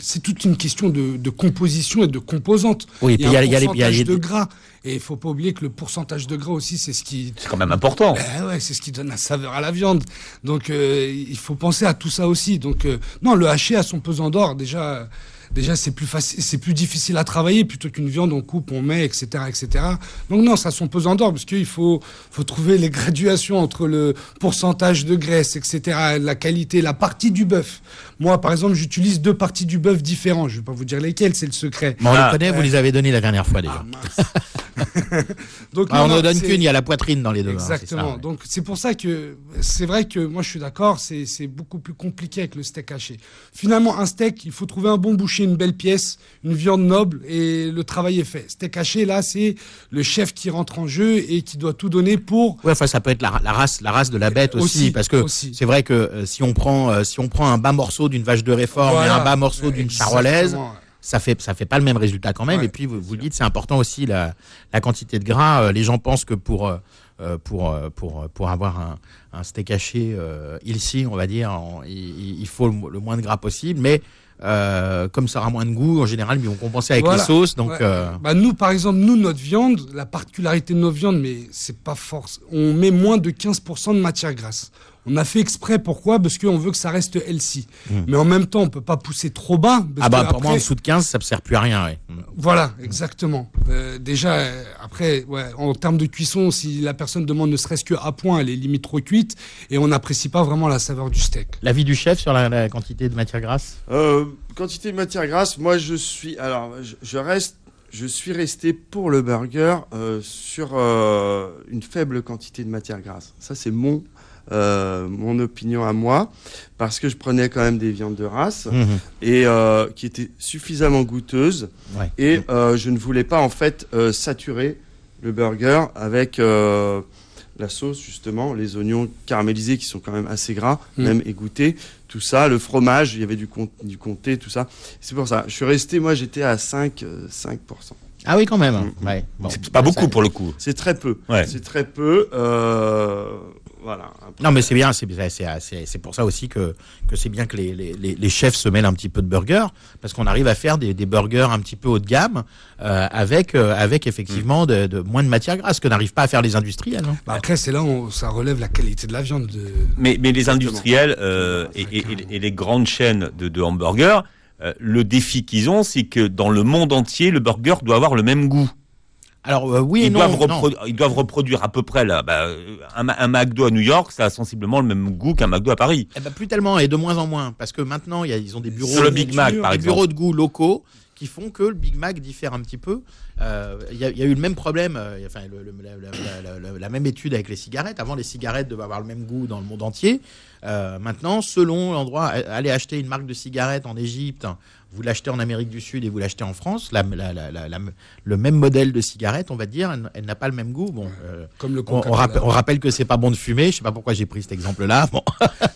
c'est toute une question de, de composition et de composantes. Oui, et il y puis a il y a- un y a les- il y a pourcentage les- de gras. Et il faut pas oublier que le pourcentage de gras aussi, c'est ce qui, C'est quand même important. Eh ouais, c'est ce qui donne la saveur à la viande. Donc, euh, il faut penser à tout ça aussi. Donc, euh, non, le haché a son pesant d'or. Déjà, déjà, c'est plus facile, c'est plus difficile à travailler plutôt qu'une viande on coupe, on met, etc., etc. Donc non, ça son pesant d'or parce qu'il faut trouver les graduations entre le pourcentage de graisse, etc., la qualité, la partie du bœuf. Moi, par exemple, j'utilise deux parties du bœuf différents. Je vais pas vous dire lesquelles, c'est le secret. Mais on Ah, les connaît, vous les avez donnés la dernière fois déjà. Ah, mince. Donc, Ah, non, on ne donne qu'une, il y a la poitrine dans les deux. hein, c'est Exactement. ça, ouais. Donc c'est pour ça que c'est vrai que moi je suis d'accord, c'est beaucoup plus compliqué avec le steak haché. Finalement, un steak, il faut trouver un bon boucher, une belle pièce, une viande noble et le travail est fait. Steak haché, là, c'est le chef qui rentre en jeu et qui doit tout donner pour. Ouais, enfin, ça peut être la, la race, la race de la bête aussi, Aussi, parce que c'est vrai que euh, si on prend, euh, si on prend un bas morceau d'une vache de réforme Voilà. et un bas morceau d'une charolaise, ça fait, ça fait pas le même résultat quand même. Ouais, et puis vous, vous dites, c'est important aussi la, la quantité de gras. Euh, les gens pensent que pour euh, euh, pour pour pour avoir un, un steak haché euh, ici, on va dire, il, il faut le, le moins de gras possible, mais euh, comme ça aura moins de goût, en général, mais on compense avec Voilà. les sauces. Donc Ouais. euh, Bah, nous, par exemple, nous, notre viande, la particularité de nos viandes, mais c'est pas force. On met moins de 15% de matière grasse. On a fait exprès, pourquoi? Parce qu'on veut que ça reste healthy. Mais en même temps, on peut pas pousser trop bas. parce Hmm. ah bah que pour moi en dessous de 15, ça ne sert plus à rien. ouais. Voilà, exactement. Euh, déjà, euh, après, ouais, en termes de cuisson, si la personne demande ne serait-ce que à point, elle est limite trop cuite et on n'apprécie pas vraiment la saveur du steak. L'avis du chef sur la, la quantité de matière grasse? Euh, quantité de matière grasse, moi je suis. Alors, je, je reste. Je suis resté pour le burger euh, sur euh, une faible quantité de matière grasse. Ça, c'est mon, euh, mon opinion à moi, parce que je prenais quand même des viandes de race et euh, qui étaient suffisamment goûteuses. Ouais. Et euh, je ne voulais pas en fait euh, saturer le burger avec euh, la sauce justement, les oignons caramélisés qui sont quand même assez gras, Mm. même égouttés, tout ça, le fromage, il y avait du, con- du comté, tout ça. C'est pour ça. Je suis resté, moi j'étais à 5, euh, 5%. Ah oui, quand même. Mm. Ouais. Bon. C'est pas beaucoup Ça- pour le coup. C'est très peu. Ouais. C'est très peu. euh, voilà. Non, mais c'est bien. C'est c'est- c'est- c'est pour ça aussi que, que c'est bien que les, les, les- les chefs se mêlent un petit peu de burgers, parce qu'on arrive à faire des, des burgers un petit peu haut de gamme, euh, avec, euh, avec effectivement de, de moins de matière grasse que n'arrivent pas à faire les industriels. hein. Bah, après, c'est là où ça relève la qualité de la viande. De... Mais, mais les industriels euh, et, et- et- et les grandes chaînes de, de hamburgers, euh, le défi qu'ils ont, c'est que dans le monde entier, le burger doit avoir le même goût. Alors euh, oui et ils, non. doivent non. reprodu- ils doivent reproduire à peu près là. Bah, un, McDo à New York, ça a sensiblement le même goût qu'un McDo à Paris. Eh ben, plus tellement et de moins en moins, parce que maintenant y a, ils ont des bureaux, Sur le Big Mac, des par bureaux exemple. de goût locaux qui font que le Big Mac diffère un petit peu. Euh, Il y, a- il y a eu le même problème, euh, enfin le- le- la, la- la- la- la même étude avec les cigarettes. Avant, les cigarettes devaient avoir le même goût dans le monde entier. Euh, maintenant, selon l'endroit, allez acheter une marque de cigarettes en Égypte, vous l'achetez en Amérique du Sud et vous l'achetez en France, la- la- la- la- la- le même modèle de cigarette, on va dire, elle, elle n'a pas le même goût. Bon, euh, Comme le on, on rappelle, on rappelle que c'est pas bon de fumer. Je sais pas pourquoi j'ai pris cet exemple-là. Bon.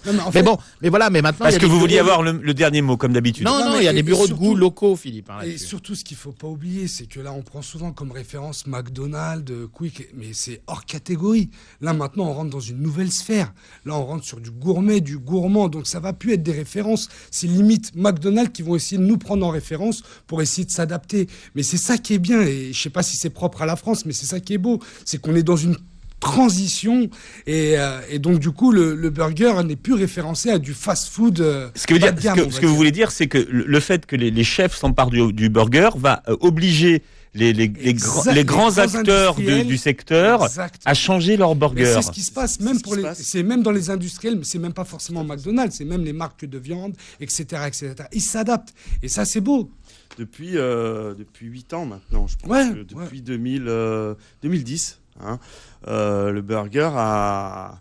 Non, mais en Mais fait- bon, mais voilà, mais maintenant. Parce que vous vouliez avoir le, le dernier mot, comme d'habitude. Non, Non, il y a et- des et bureaux de goût locaux, Philippe. hein, Et surtout, ce qu'il faut pas oublier, c'est que là, on prend souvent comme référence McDonald's, Quick, mais c'est hors catégorie. Là, maintenant, on rentre dans une nouvelle sphère. Là, on rentre sur du gourmet, du gourmand. Donc, ça va plus être des références. C'est limite McDonald's qui vont essayer de nous prendre en référence pour essayer de s'adapter. Mais c'est ça qui est bien. Et je sais pas si c'est propre à la France, mais c'est ça qui est beau. C'est qu'on est dans une transition et, euh, et donc du coup le, le burger n'est plus référencé à du fast-food. euh, Ce que, veut bas dire, de ce gamme, que, on ce va que vous voulez dire, c'est que le, le fait que les, les chefs s'emparent du, du burger va euh, obliger les, les, les, Exact, grands- les acteurs du, secteur Exact. à changer leur burger. c'est ce qui se passe, même pour les, passe. c'est même dans les industriels, mais c'est même pas forcément McDonald's, c'est même les marques de viande, etc., etc. Ils s'adaptent, et ça c'est beau. Depuis, euh, depuis 8 ans maintenant, je pense. Ouais, que depuis 2000, euh, 2010, hein, euh, le burger a,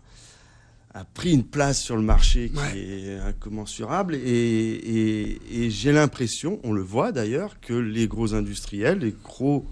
a pris une place sur le marché qui Ouais. est incommensurable et, et- et j'ai l'impression, on le voit d'ailleurs, que les gros industriels, les gros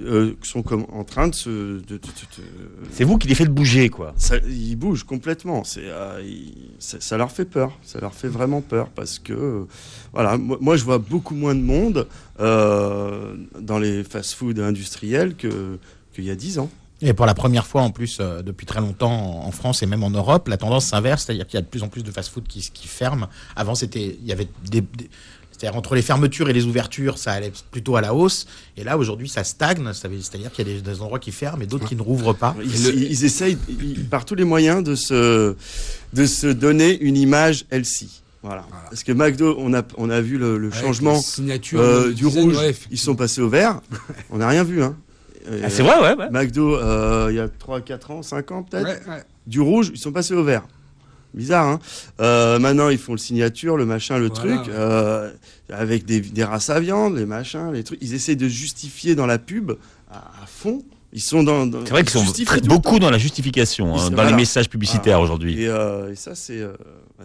euh, sont comme en train de se, de- de- de- de- C'est vous qui les faites bouger, quoi. ça, ils bougent complètement. C'est, euh, ils- ça, ça leur fait peur. Ça leur fait vraiment peur parce que, euh, voilà, moi, moi, je vois beaucoup moins de monde euh, dans les fast-food industriels que qu'il y a 10 ans. Et pour la première fois en plus euh, depuis très longtemps en France et même en Europe, la tendance s'inverse, c'est-à-dire qu'il y a de plus en plus de fast-food qui, qui ferment. Avant, c'était, il y avait des, des- c'est-à-dire entre les fermetures et les ouvertures, ça allait plutôt à la hausse. Et là, aujourd'hui, ça stagne. C'est-à-dire qu'il y a des, des endroits qui ferment et d'autres qui ne rouvrent pas. Ils, essayent ils- par tous les moyens de se, de se donner une image healthy. Voilà. Voilà. Parce que McDo, on a, on a vu le, changement euh, du rouge. ils sont passés au vert. On n'a rien vu. Hein. Ah, c'est vrai, ouais, ouais. McDo, euh, il y a 3, 4 ans, 5 ans peut-être. Ouais, ouais. du rouge, ils sont passés au vert. Bizarre, hein Euh, Maintenant, ils font le signature, le machin, le Voilà. truc, euh, avec des, des races à viande, les machins, les trucs. Ils essaient de justifier dans la pub à, à fond. Ils sont dans. dans- C'est vrai qu'ils sont très- beaucoup dans la justification, hein, dans voilà. les messages publicitaires Ah. aujourd'hui. Et, euh, et ça, c'est euh,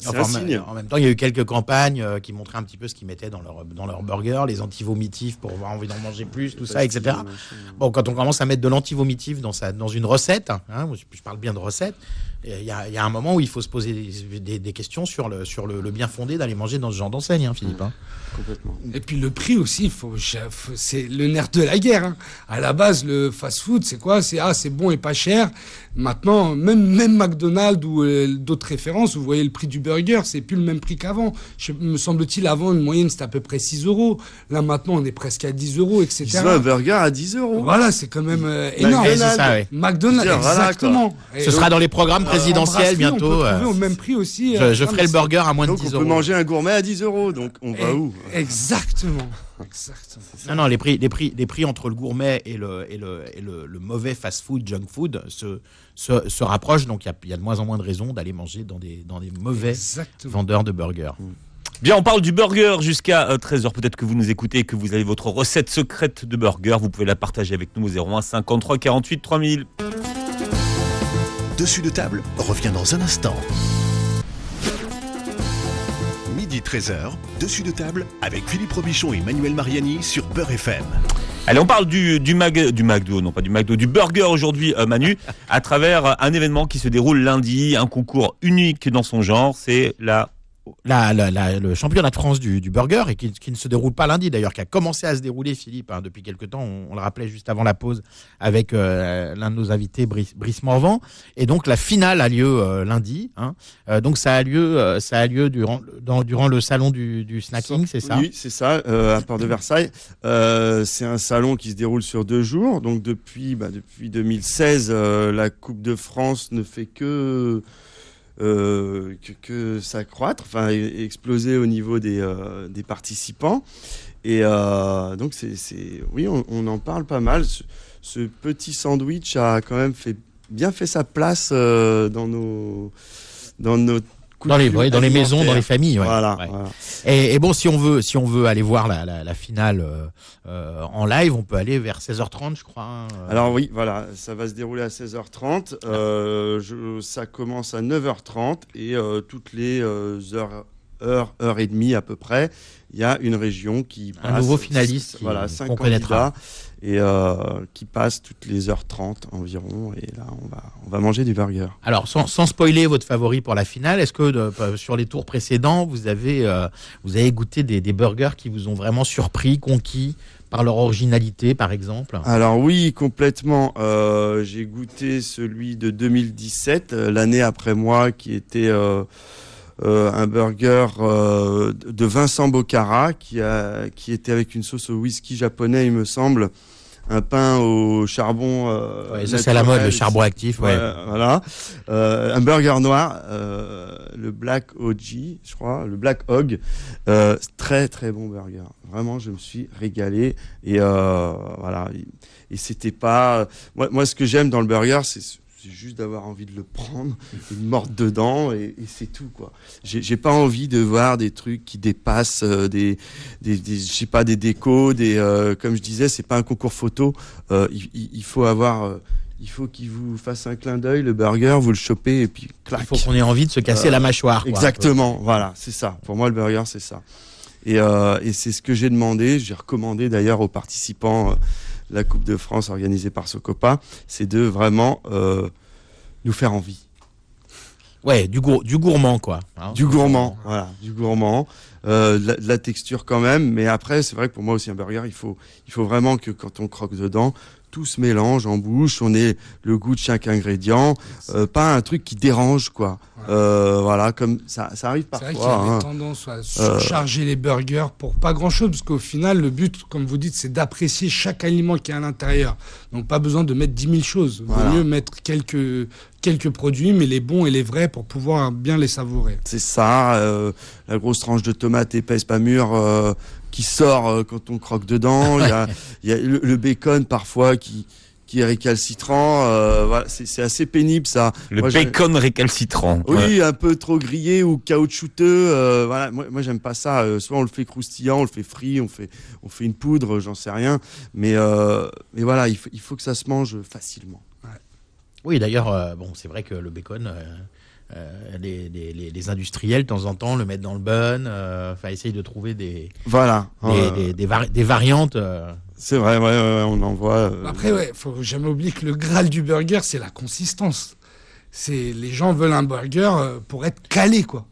Enfin, un en, signe. même, en même temps, il y a eu quelques campagnes euh, qui montraient un petit peu ce qu'ils mettaient dans leur, dans leur burger, les antivomitifs pour avoir envie d'en manger plus, tout ça, etc. Bon, quand on commence à mettre de l'antivomitif dans, sa, dans une recette, hein, je, je parle bien de recette, il y a, il y a un moment où il faut se poser des, des- des questions sur le, sur le, le bien fondé d'aller manger dans ce genre d'enseigne, hein, Philippe. hein. Et puis le prix aussi, c'est le nerf de la guerre. hein. À la base, le fast-food, c'est quoi? C'est ah, c'est bon et pas cher. Maintenant, même même McDonald's ou euh, d'autres références, vous voyez le prix du burger, c'est plus le même prix qu'avant. Me semble-t-il, avant une moyenne c'était à peu près 6 euros. Là maintenant, on est presque à 10 euros, etc. Ils un burger à 10 euros. Voilà, c'est quand même euh, énorme. Ça, ouais. McDonald's, Dire, voilà, exactement. Et Ce sera dans les programmes en présidentiels bientôt. On peut euh, trouver au même prix aussi. je, euh, je ferai le burger à moins de Donc, 10 on peut euros. manger un gourmet à 10 euros. Donc, on va où? Exactement. Exactement. Non, non, les prix, les prix, les prix entre le gourmet et le, et le, et le, le mauvais fast-food, junk food, se, se, se rapprochent. Donc, il y a, il y a de moins en moins de raisons d'aller manger dans des, dans des mauvais Exactement. vendeurs de burgers. Bien, on parle du burger jusqu'à 13h. Peut-être que vous nous écoutez et que vous avez votre recette secrète de burger. Vous pouvez la partager avec nous au 01 53 48 3000. Dessus de table revient dans un instant. Midi 13h, dessus de table avec Philippe Robichon et Manuel Mariani sur Beurre FM. Allez, on parle du, du, Mag, du McDo, non pas du McDo, du burger aujourd'hui, euh, Manu, à travers un événement qui se déroule lundi, un concours unique dans son genre. C'est la La, la- la- le championnat de France du, du burger, et qui, qui ne se déroule pas lundi d'ailleurs, qui a commencé à se dérouler, Philippe, hein, depuis quelques temps. On, on le rappelait juste avant la pause avec euh, l'un de nos invités, Brice, Brice Morvan. Et donc la finale a lieu euh, lundi. hein. Euh, donc ça a lieu, ça a lieu durant, dans, durant le salon du, du snacking, c'est ça? Oui, c'est ça, à Port de Versailles. C'est un salon qui se déroule sur deux jours. Donc depuis, bah, depuis 2016, euh, la Coupe de France ne fait que, euh, que, que s'accroître, enfin e- exploser au niveau des, euh, des participants. Et euh, donc c'est, oui, on, en parle pas mal. Ce, petit sandwich a quand même fait bien fait sa place dans nos dans Dans les, ouais, dans les maisons, dans les familles. ouais. Voilà, Ouais. voilà. Et, et bon, si on veut, si on veut aller voir la, la, la finale euh, euh, en live, on peut aller vers 16h30, je crois. hein, euh. Alors oui, voilà, ça va se dérouler à 16h30. Euh, je- ça commence à 9h30 et euh, toutes les heures, heures, heure et demie à peu près, il y a une région qui Un passe. nouveau finaliste qui- voilà, cinq candidats et euh, qui passe toutes les heures 30 environ. Et là, on va, on va manger du burger. Alors, sans, sans spoiler votre favori pour la finale, est-ce que de- euh, sur les tours précédents, vous avez, euh, vous avez goûté des, des burgers qui vous ont vraiment surpris, conquis par leur originalité, par exemple? Alors oui, complètement. Euh, J'ai goûté celui de 2017, euh, l'année après moi, qui était euh, euh, un burger euh, de Vincent Bocara, qui, a, qui était avec une sauce au whisky japonais, il me semble, un pain au charbon. euh, Ouais, Ça, c'est à la mode, le charbon actif. Ouais. Voilà. Un burger noir, le Black OG, je crois, le Black Hog. Très très bon burger. Vraiment, je me suis régalé. Et voilà. Et c'était pas. Moi, moi, ce que j'aime dans le burger, c'est c'est juste d'avoir envie de le prendre, de me mordre dedans et, et c'est tout quoi. J'ai pas envie de voir des trucs qui dépassent euh, des, des, des je sais pas des décos, des euh, comme je disais, c'est pas un concours photo. Euh, il, faut avoir il faut qu'il vous fasse un clin d'œil, le burger, vous le chopez et puis clac. Il faut qu'on ait envie de se casser la mâchoire. quoi. Exactement, voilà, c'est ça. Pour moi, le burger, c'est ça. Et, et c'est ce que j'ai demandé, j'ai recommandé d'ailleurs aux participants la Coupe de France organisée par Socopa, c'est de vraiment euh, nous faire envie. Ouais, du, gour- du gourmand, quoi. hein. Du gourmand, voilà, du gourmand, euh, de, la, de la texture quand même, mais après, c'est vrai que pour moi aussi un burger, il faut, il faut vraiment que quand on croque dedans, tout se mélange en bouche, on ait le goût de chaque ingrédient, euh, pas un truc qui dérange, quoi. Ouais. Euh, voilà, comme ça, ça arrive C'est vrai qu'il y parfois. avait hein. tendance à surcharger les burgers pour pas grand chose, parce qu'au final, le but, comme vous dites, c'est d'apprécier chaque aliment qui est à l'intérieur. Donc pas besoin de mettre 10 000 choses. Voilà. vaut mieux mettre quelques, quelques produits, mais les bons et les vrais pour pouvoir bien les savourer. C'est ça, euh, la grosse tranche de tomate épaisse pas mûre euh, qui sort euh, quand on croque dedans. Il y a, il y a le, le bacon parfois qui, qui est récalcitrant. euh, voilà, c'est assez pénible ça. Le Moi, bacon récalcitrant. Oui, Ouais. un peu trop grillé ou caoutchouteux. euh, voilà, moi, moi j'aime pas ça. Euh, soit on le fait croustillant, on le fait frit, on fait, on fait une poudre, j'en sais rien. Mais, euh, mais voilà, il faut, il faut que ça se mange facilement. Oui, d'ailleurs, euh, bon, c'est vrai que le bacon, euh, les, les- les- les industriels, de temps en temps, le mettent dans le bun. euh, Enfin, essayent de trouver des, Voilà. des, Euh, des- des vari- des variantes. euh. C'est vrai, ouais, ouais, ouais, on en voit. euh, Après, ouais, faut jamais oublier que le graal du burger, c'est la consistance. C'est les gens veulent un burger pour être calé, quoi.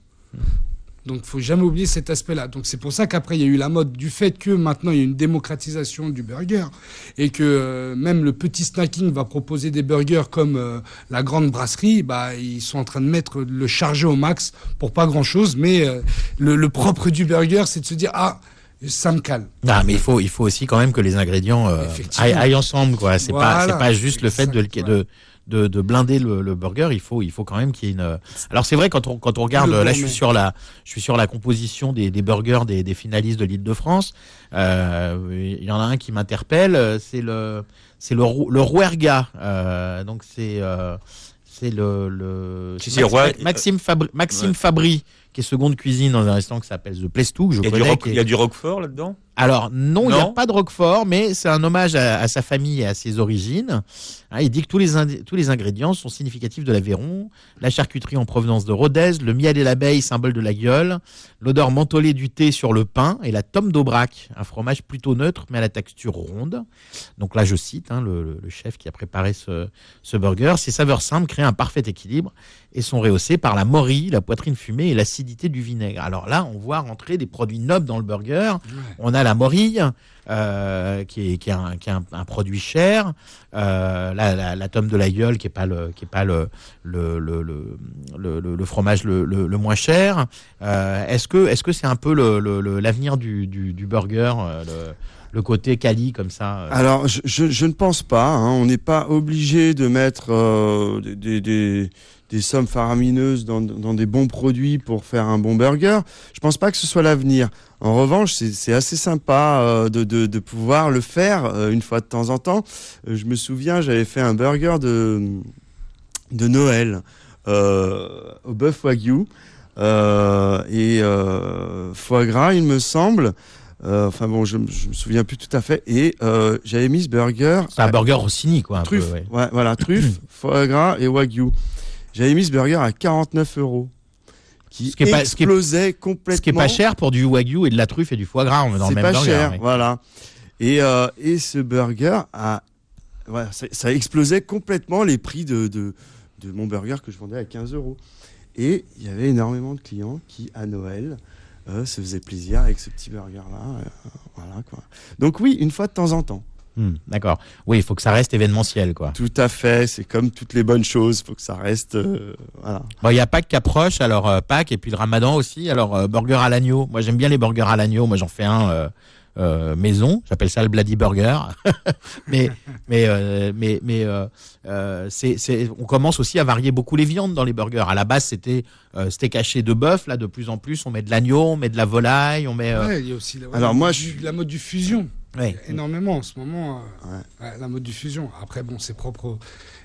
Donc, faut jamais oublier cet aspect-là. Donc, c'est pour ça qu'après, il y a eu la mode du fait que maintenant, il y a une démocratisation du burger et que euh, même le petit snacking va proposer des burgers comme euh, la grande brasserie. Bah, ils sont en train de mettre le chargé au max pour pas grand-chose. Mais euh, le, le propre du burger, c'est de se dire ah, ça me cale. Non, mais il faut, il faut aussi quand même que les ingrédients euh, aillent, aillent ensemble, quoi. C'est pas, c'est pas juste le fait de, de, de blinder le, le burger. Il faut, il faut quand même qu'il y ait une. Alors c'est vrai quand on, quand on regarde, là, je suis sur la, je suis sur la composition des, des burgers des, des finalistes de l'Île-de-France. Euh, Il y en a un qui m'interpelle. euh, C'est le, c'est le, rou- le Rouerga. Euh, donc c'est, euh, c'est le, le Maxime, Fabry, Maxime Ouais. Fabry, qui est seconde cuisine dans un restaurant qui s'appelle The Place To, que je Il y, a connais, est- il y a du roquefort là-dedans? Alors non, il n'y a pas de Roquefort, mais c'est un hommage à, à sa famille et à ses origines. Hein, il dit que tous les, indi- tous les ingrédients sont significatifs de l'Aveyron, la charcuterie en provenance de Rodez, le miel et l'abeille, symbole de la gueule, l'odeur mentholée du thé sur le pain et la tome d'Aubrac, un fromage plutôt neutre mais à la texture ronde. Donc là, je cite hein, le, chef qui a préparé ce, ce burger. Ces saveurs simples créent un parfait équilibre et sont rehaussées par la morille, la poitrine fumée et l'acidité du vinaigre. Alors là, on voit rentrer des produits nobles dans le burger. On a la morille, euh, qui est, qui est un, qui est un- un produit cher. Euh, la, la, la tome de la gueule, qui est pas le, qui est pas le, le, le, le, le- fromage le, moins cher. Euh, est-ce que, est-ce que c'est un peu le, le- le- l'avenir du, du, du burger, euh, le, côté quali comme ça euh Alors, je, ne pense pas. hein. On n'est pas obligé de mettre euh, des, sommes faramineuses dans, des bons produits pour faire un bon burger. Je pense pas que ce soit l'avenir. En revanche, c'est assez sympa euh, de, pouvoir le faire une fois de temps en temps. Je me souviens, j'avais fait un burger de, de Noël au bœuf wagyu et foie gras, il me semble. Euh, enfin bon, je, je me souviens plus tout à fait. Et euh, j'avais mis ce burger C'est un burger Rossini, quoi. Un truffe, peu, ouais. ouais, voilà, truffe, foie gras et wagyu. J'avais mis ce burger à 49 euros, qui Ce qui est pas- ce qui est- explosait complètement. Ce qui est pas cher pour du wagyu et de la truffe et du foie gras on dans le C'est même pas burger. cher, ouais. voilà. Et, euh, et ce burger a, voilà, ça, ça explosait complètement les prix de, de, de mon burger que je vendais à 15 euros. Et il y avait énormément de clients qui, à Noël, euh, se faisaient plaisir avec ce petit burger-là. euh, voilà, quoi. Donc oui, une fois de temps en temps. Hmm, D'accord. Oui, il faut que ça reste événementiel, quoi. Tout à fait, c'est comme toutes les bonnes choses, faut que ça reste... euh, voilà. Bon, il y a Pâques qui approche, alors euh, Pâques et puis le Ramadan aussi. Alors euh, burger à l'agneau. Moi, j'aime bien les burgers à l'agneau. Moi, j'en fais un euh, maison. J'appelle ça le Bloody Burger. mais mais euh, mais mais euh, euh, c'est c'est on commence aussi à varier beaucoup les viandes dans les burgers. À la base, c'était euh, steak haché de bœuf. Là, de plus en plus, on met de l'agneau, on met de la volaille, on met. euh, Ouais, il y a aussi la, ouais, Alors moi, mode je suis- la mode du fusion. Énormément en ce moment. euh, ouais, la mode du fusion. Après, bon, c'est propre.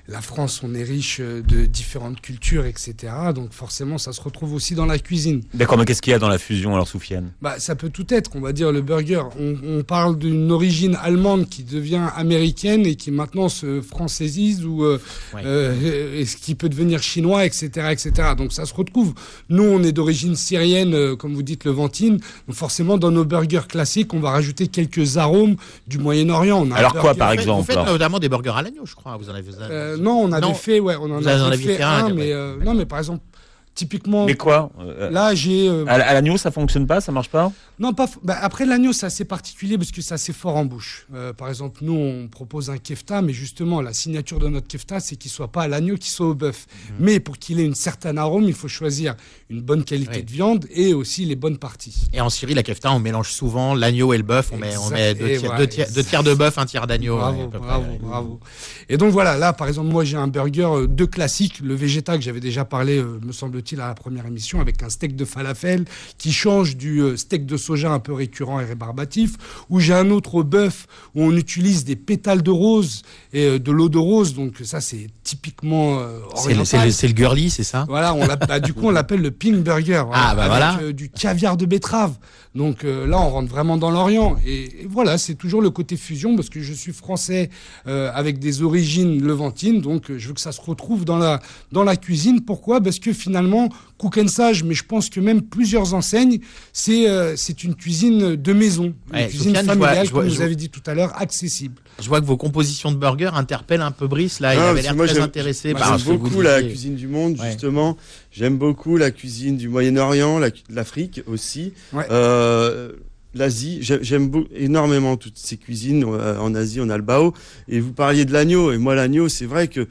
la France, on est riche euh, de différentes cultures, etc. Donc forcément, ça se retrouve aussi dans la cuisine. D'accord, mais qu'est-ce qu'il y a dans la fusion alors, Soufiane? Bah, ça peut tout être. On va dire le burger. On, on parle d'une origine allemande qui devient américaine et qui maintenant se francaisise ou euh, Ouais. euh, et ce qui peut devenir chinois, etc., etc. Donc ça se retrouve. Nous, on est d'origine syrienne, comme vous dites, levantine. Donc forcément, dans nos burgers classiques, on va rajouter quelques arômes du Moyen-Orient. On a un Alors quoi, par exemple Vous faites notamment des burgers à l'agneau, je crois. Vous en avez. vous en avez- Euh, non, on avait Non. fait, ouais, on en Vous en avait fait, fait un, mais euh, non, mais par exemple, typiquement, Mais quoi Euh, là, j'ai euh, À, à l'agneau, ça fonctionne pas, ça marche pas? Non, pas. bah, après, l'agneau, c'est assez particulier parce que c'est assez fort en bouche. Euh, par exemple, nous, on propose un kefta, mais justement, la signature de notre kefta, c'est qu'il soit pas à l'agneau, qu'il soit au bœuf. Mhm. Mais pour qu'il ait une certaine arôme, il faut choisir une bonne qualité Oui. de viande et aussi les bonnes parties. Et en Syrie, la kefta, on mélange souvent l'agneau et le bœuf. On met, on met deux, tiers, deux deux de bœuf, un tiers d'agneau. Bravo, ouais, près, bravo, bravo. Et donc voilà, là, par exemple, moi, j'ai un burger euh, de classique, le Vegeta, que j'avais déjà parlé, euh, me à la première émission, avec un steak de falafel qui change du euh, steak de soja un peu récurrent et rébarbatif, où j'ai un autre au bœuf où on utilise des pétales de rose et euh, de l'eau de rose. Donc ça, c'est typiquement euh, C'est le, le- c'est le girly, c'est ça? Voilà, on bah, du coup, on l'appelle le pink burger. Ah, bah avec voilà. euh, du caviar de betterave. Donc euh, là, on rentre vraiment dans l'Orient. Et, et voilà, c'est toujours le côté fusion parce que je suis français euh, avec des origines levantines. Donc je veux que ça se retrouve dans la, dans la cuisine. Pourquoi? Parce que finalement, Cook and Sage, mais je pense que même plusieurs enseignes, c'est euh, c'est une cuisine de maison. Une Ouais, cuisine Sofiane, je vois- familiale, je vois- comme je vous vois- avez dit tout à l'heure, accessible. Je vois que vos compositions de burgers interpellent un peu Brice. Là, il Non, avait parce l'air très j'aime- intéressé Moi, par J'aime ce que vous beaucoup la cuisine du monde, Ouais. justement. J'aime beaucoup la cuisine du Moyen-Orient, l'Afrique aussi. Ouais. Euh, L'Asie, J'ai- j'aime beau- énormément toutes ces cuisines. Euh, En Asie, on a le bao. Et vous parliez de l'agneau. Et moi, l'agneau, c'est vrai que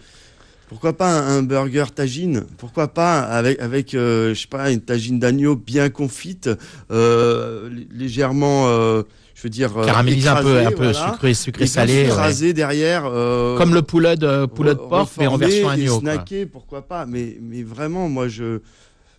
pourquoi pas un, burger tagine? Pourquoi pas avec, avec euh, je sais pas, une tagine d'agneau bien confite, euh, lé- légèrement, euh, je veux dire, euh, Caramélisé un peu, un peu voilà. sucré, sucré Et salé. bien ouais. écrasé derrière. euh, Comme le poulet de, poulet de porc, mais en version agneau. snacké, pourquoi pas. Mais, mais vraiment, moi, je.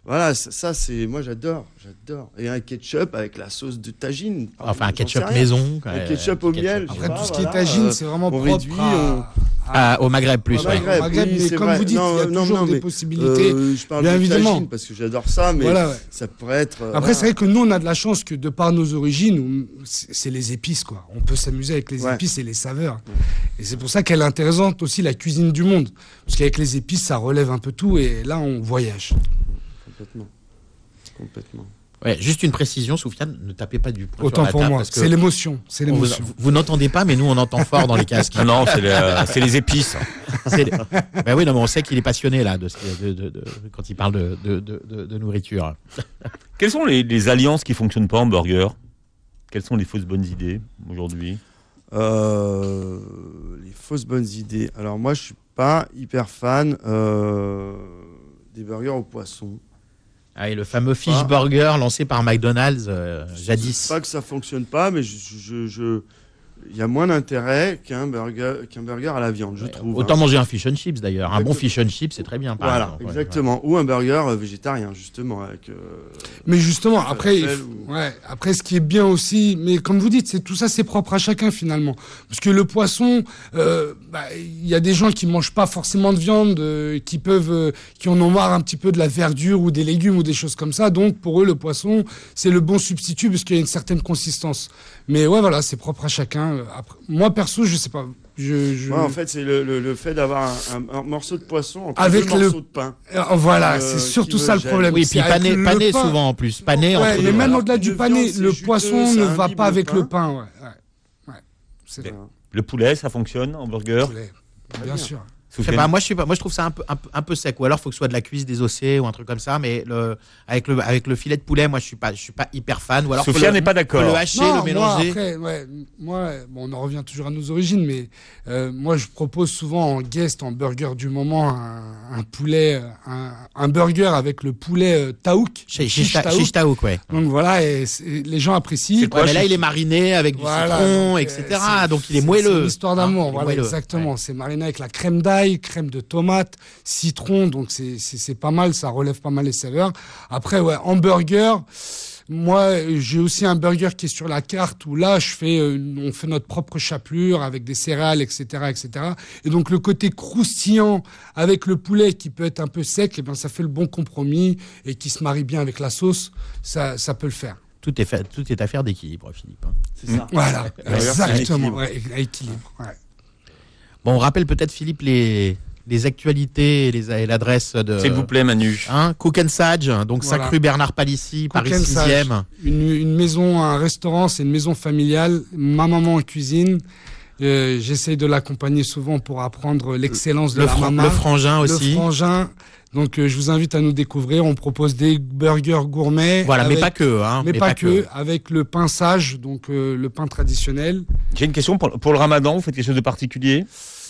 Voilà, ça, ça, c'est. Moi, j'adore. J'adore. Et un ketchup avec la sauce de tagine. Enfin, un ketchup maison. Un ketchup au miel, Après, pas, tout ce qui est tagine, euh, c'est vraiment on propre réduit, à- Ah, au Maghreb plus, Au ouais. Maghreb, au Maghreb, oui, mais c'est comme vrai. vous dites, Non, il y a non, toujours non, des mais, possibilités. Euh, je parle Bien de évidemment. tagine parce que j'adore ça, mais Voilà, ouais. ça pourrait être. euh, Après, voilà. c'est vrai que nous, on a de la chance que de par nos origines, c'est c'est les épices, quoi. On peut s'amuser avec les Ouais. épices et les saveurs. Et c'est pour ça qu'elle est intéressante aussi, la cuisine du monde. Parce qu'avec les épices, ça relève un peu tout et là, on voyage. Complètement. Complètement. Ouais, juste une précision, Soufiane, ne tapez pas du poing sur Autant la pour table moi. C'est l'émotion. C'est vous, l'émotion. vous n'entendez pas, mais nous on entend fort dans les casques. Non, c'est le- c'est les épices. Ben oui, non, mais on sait qu'il est passionné là de, ce qui- de- de- de- quand il parle de, de- de- de- de nourriture. Quelles sont les, les alliances qui fonctionnent pas en burger? Quelles sont les fausses bonnes idées aujourd'hui? Euh, les fausses bonnes idées. Alors moi, je suis pas hyper fan euh, des burgers au poisson. Ah, et le fameux fish burger lancé par McDonald's euh, jadis. C'est pas que ça fonctionne pas, mais je, je, je- il y a moins d'intérêt qu'un burger, qu'un burger à la viande, je Ouais, trouve. Autant hein. manger un fish and chips d'ailleurs. Un bon fish and chips, c'est très bien. par Voilà, exemple. Ouais, exactement. Ou un burger euh, végétarien, justement, avec. euh, Mais justement, après, ou- après, ce qui est bien aussi, mais comme vous dites, c'est tout ça, c'est propre à chacun finalement. Parce que le poisson, euh, bah, il y a des gens qui mangent pas forcément de viande, euh, qui peuvent, euh, qui en ont marre un petit peu de la verdure ou des légumes ou des choses comme ça. Donc pour eux, le poisson, c'est le bon substitut parce qu'il y a une certaine consistance. Mais ouais, voilà, c'est propre à chacun. Après, moi perso, je sais pas. Je, je... Ouais, en fait, c'est le, le- le fait d'avoir un, un- un morceau de poisson entre Avec deux le- morceaux de pain. Euh, voilà, Euh, c'est surtout ça le gêne. problème. Oui, puis pané, pané souvent en plus. Pané Ouais, entre mais deux. même au-delà du pané, le juteux, poisson ne va pas avec pain. le pain. Ouais, ouais. Ouais. Le poulet, ça fonctionne en burger Poulet. Bien bien. sûr. Je sais Soufiane pas, moi je sais pas, moi je trouve ça un peu, un peu, un peu sec. Ou alors faut que ce soit de la cuisse désossée ou un truc comme ça. Mais le, avec le, avec le filet de poulet, moi je suis pas, je suis pas hyper fan. Ou alors n'est pas d'accord. le hacher, Non, le moi, mélanger. après, ouais, moi, bon, on en revient toujours à nos origines, mais euh, moi, je propose souvent en guest, en burger du moment, un, un poulet, euh, un, un burger avec le poulet euh, taouk, Chez- ta- taouk. ouais. Donc voilà, et les gens apprécient. C'est quoi, Ouais, mais là il est mariné avec du Voilà, citron, euh, etc. c'est- Donc il est moelleux. C'est une histoire Hein, d'amour, il voilà, exactement. Ouais. C'est mariné avec la crème d'ail, d'ail, crème de tomate, citron, donc c'est pas mal, ça relève pas mal les saveurs. Après, ouais, hamburger. Moi, j'ai aussi un burger qui est sur la carte où là, je fais, euh, on fait notre propre chapelure avec des céréales, etc., etc. Et donc le côté croustillant avec le poulet qui peut être un peu sec, et ben ça fait le bon compromis et qui se marie bien avec la sauce. Ça, ça peut le faire. Tout est fait, tout est affaire d'équilibre, Philippe. hein. C'est ça. Voilà, exactement. Ouais, équilibre. ouais. Bon, on rappelle peut-être Philippe les les actualités et, les, et l'adresse de. S'il vous plaît, Manu. Hein, Cook and Sage, donc Voilà. 5 rue Bernard Palissy, Cook Paris and 6e. Une, une maison, un restaurant, c'est une maison familiale. Ma maman en cuisine. Euh, J'essaye de l'accompagner souvent pour apprendre l'excellence de Le, la maman. le frangin Le aussi. frangin. Donc euh, je vous invite à nous découvrir. On propose des burgers gourmets. Voilà, mais pas que. Hein, mais, pas, que, avec le pain sage, donc euh, le pain traditionnel. J'ai une question pour, pour le ramadan. Vous faites quelque chose de particulier?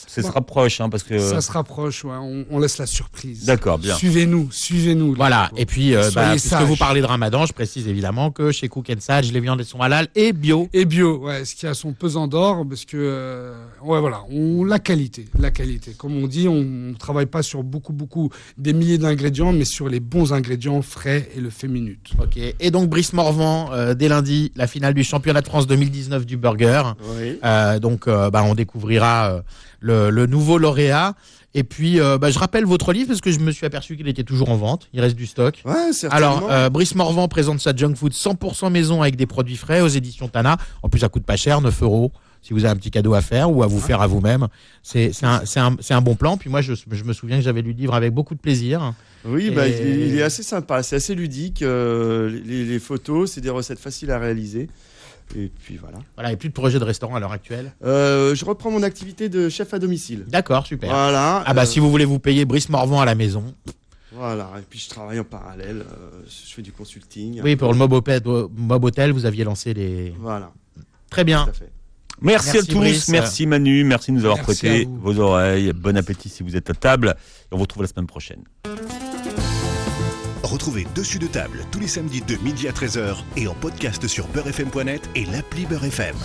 Ça se rapproche, hein, parce que. Ça se rapproche, ouais, on, on laisse la surprise. D'accord, bien. Suivez-nous, suivez-nous. Voilà, et puis, euh, bah, puisque sages. vous parlez de ramadan, je précise évidemment que chez Cook and Sage, les viandes sont halal et bio. Et bio, ouais, ce qui a son pesant d'or, parce que, euh, ouais, voilà, on, la qualité, la qualité. Comme on dit, on ne travaille pas sur beaucoup, beaucoup des milliers d'ingrédients, mais sur les bons ingrédients frais et le fait minute. Ok. Et donc Brice Morvan, euh, dès lundi, la finale du championnat de France 2019 du burger. Oui. Euh, donc, euh, bah, on découvrira euh, le, le nouveau lauréat. Et puis, euh, bah, je rappelle votre livre parce que je me suis aperçu qu'il était toujours en vente. Il reste du stock. Ouais. Alors, euh, Brice Morvan présente sa junk food 100% maison avec des produits frais aux éditions Tana. En plus, ça coûte pas cher, 9 euros. Si vous avez un petit cadeau à faire ou à vous faire à vous-même, c'est un, bon plan. Puis moi, je, je me souviens que j'avais lu le livre avec beaucoup de plaisir. Oui, bah, il, est, il est assez sympa, c'est assez ludique. euh, les, les photos, c'est des recettes faciles à réaliser. Et puis voilà. Voilà, a plus de projet de restaurant à l'heure actuelle? Euh, je reprends mon activité de chef à domicile. D'accord, super. Voilà. Ah bah euh, si vous voulez vous payer Brice Morvan à la maison. Voilà. Et puis je travaille en parallèle. euh, je fais du consulting. Oui, pour le Mob Hotel, Mob Hotel, vous aviez lancé les. Voilà. Très bien. Tout à fait. Merci, Merci, à tous, Brice. merci Manu, merci de nous avoir Merci prêté vos oreilles. Bon appétit si vous êtes à table. Et on vous retrouve la semaine prochaine. Retrouvez Dessus de table tous les samedis de midi à 13h et en podcast sur beurrefm.net et l'appli Beurre FM.